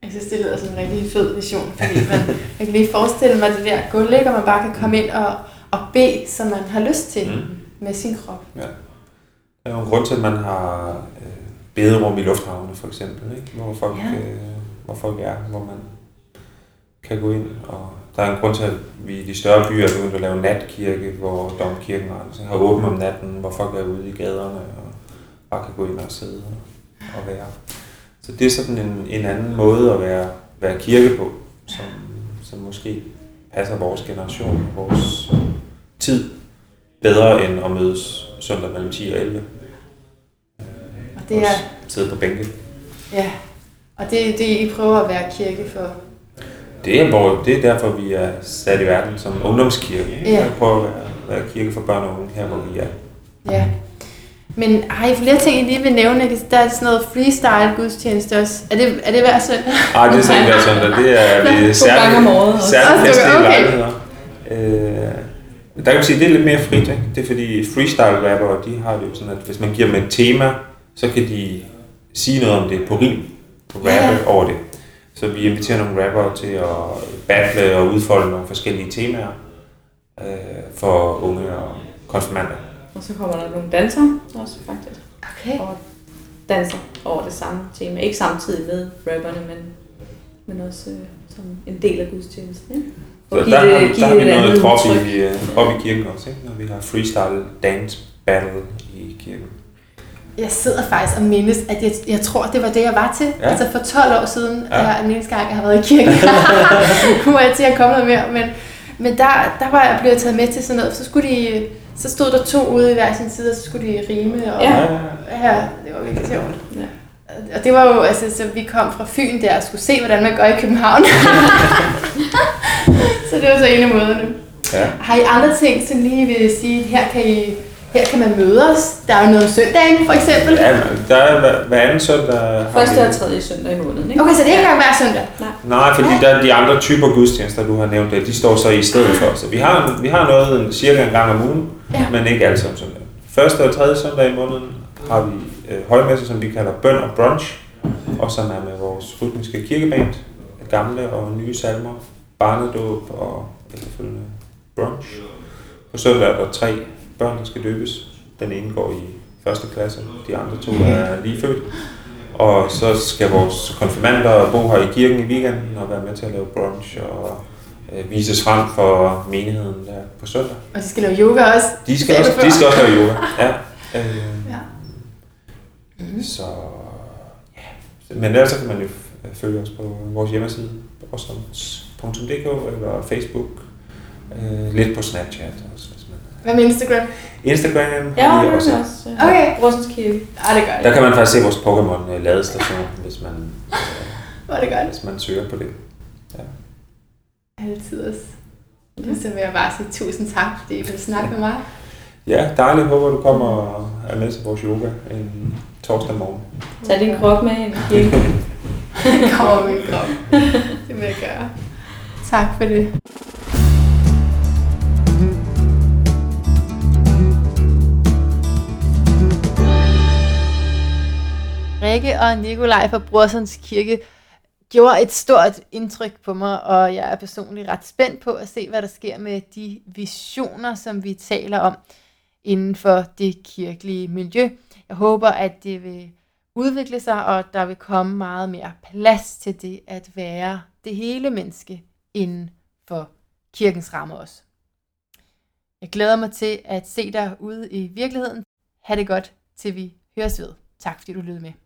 Jeg synes, det lyder som en rigtig fed vision, fordi man, jeg kan lige forestille mig det der gulv, og man bare kan komme ind og, og bede, som man har lyst til mm. med sin krop. Ja. Der er jo en grund til, at man har øh, bederum i lufthavne, for eksempel, ikke? Hvor, folk, ja. øh, hvor folk er, hvor man kan gå ind. Og der er en grund til, at vi i de større byer er begyndt at lave natkirke, hvor domkirken altså, har åbent om natten, hvor folk er ude i gaderne og bare kan gå ind og sidde og være. Så det er sådan en, en anden måde at være, være kirke på, som, som måske passer vores generation, vores tid bedre end at mødes søndag mellem 10 og 11. Det er... Sidde på bænken. Ja, Og det er det, I prøver at være kirke for? Det er, hvor, det er derfor, vi er sat i verden som ungdomskirke. Ja. Vi prøver at være, være kirke for børn og unge her, hvor vi er. Ja. Men har I flere ting, I lige vil nævne? Der er sådan noget freestyle gudstjeneste også. Er det, er det hver søndag? Nej, det er ikke hver søndag. Det er vi særligt, særligt festlige okay. lejligheder. Øh, der kan man sige, det er lidt mere frit. Ikke? Det er fordi freestyle rapper, de har det jo sådan, at hvis man giver dem et tema, så kan de sige noget om det på rim, på rappe yeah. over det. Så vi inviterer nogle rapper til at battle og udfolde nogle forskellige temaer øh, for unge og konfirmander. Og så kommer der nogle dansere også faktisk. Okay. Og danser over det samme tema. Ikke samtidig med rapperne, men, men også øh, som en del af gudstjenesten. Ikke? Så der, har, der har vi noget trop i, uh, i kirken også, ikke? når vi har freestyle dance battle i kirken. Jeg sidder faktisk og mindes, at jeg, jeg tror, det var det, jeg var til. Ja. Altså for 12 år siden, ja. er den eneste gang, jeg har været i kirken. nu er jeg til at komme noget mere, men, men der, der var jeg blevet taget med til sådan noget. Så, skulle de, så stod der to ude i hver sin side, og så skulle de rime. Og, ja. ja. det var virkelig sjovt. Ja. Og det var jo, altså, så vi kom fra Fyn der og skulle se, hvordan man gør i København. så det var så en af måderne. Ja. Har I andre ting, som lige vil sige, her kan I her kan man møde os. Der er jo noget om søndagen, for eksempel. Ja, der er hver, hver anden søndag. Første og tredje søndag i måneden, ikke? Okay, så det er ikke engang hver søndag? Nej. Nej, fordi der er de andre typer gudstjenester, du har nævnt, de står så i stedet for. Så vi har, vi har noget cirka en gang om ugen, ja. men ikke altid om søndag. Første og tredje søndag i måneden har vi øh, højmesse, som vi kalder bøn og brunch, og som er med vores rytmiske kirkeband, gamle og nye salmer, barnedåb og efterfølgende brunch. På søndag er der tre børn, der skal døbes. Den ene går i første klasse, de andre to er lige født. Og så skal vores konfirmander bo her i kirken i weekenden og være med til at lave brunch og øh, vises frem for menigheden der på søndag. Og de skal lave yoga også? De skal, også, de skal også lave yoga, ja. Øh, ja. Mm-hmm. Så ja. Men ellers så kan man jo følge os på vores hjemmeside, osmonds.dk eller Facebook, øh, lidt på Snapchat også. Hvad med Instagram? Instagram ja, har vi også. også. Okay. Rosens Kirke. Ja, det gør det. Der kan man faktisk se vores Pokémon øh, ladestation, hvis man, Hvor det godt. hvis man søger på det. Ja. Altid også. Mm. Så vil jeg bare sige tusind tak, fordi I vil snakke med mig. Ja, dejligt. Håber, du kommer og er med til vores yoga en torsdag morgen. Tag din krop med ind. Kommer min krop. Det vil jeg gøre. Tak for det. Rikke og Nikolaj fra Brorsons Kirke gjorde et stort indtryk på mig, og jeg er personligt ret spændt på at se, hvad der sker med de visioner, som vi taler om inden for det kirkelige miljø. Jeg håber, at det vil udvikle sig, og der vil komme meget mere plads til det at være det hele menneske inden for kirkens rammer også. Jeg glæder mig til at se dig ude i virkeligheden. Ha' det godt, til vi høres ved. Tak fordi du lyttede med.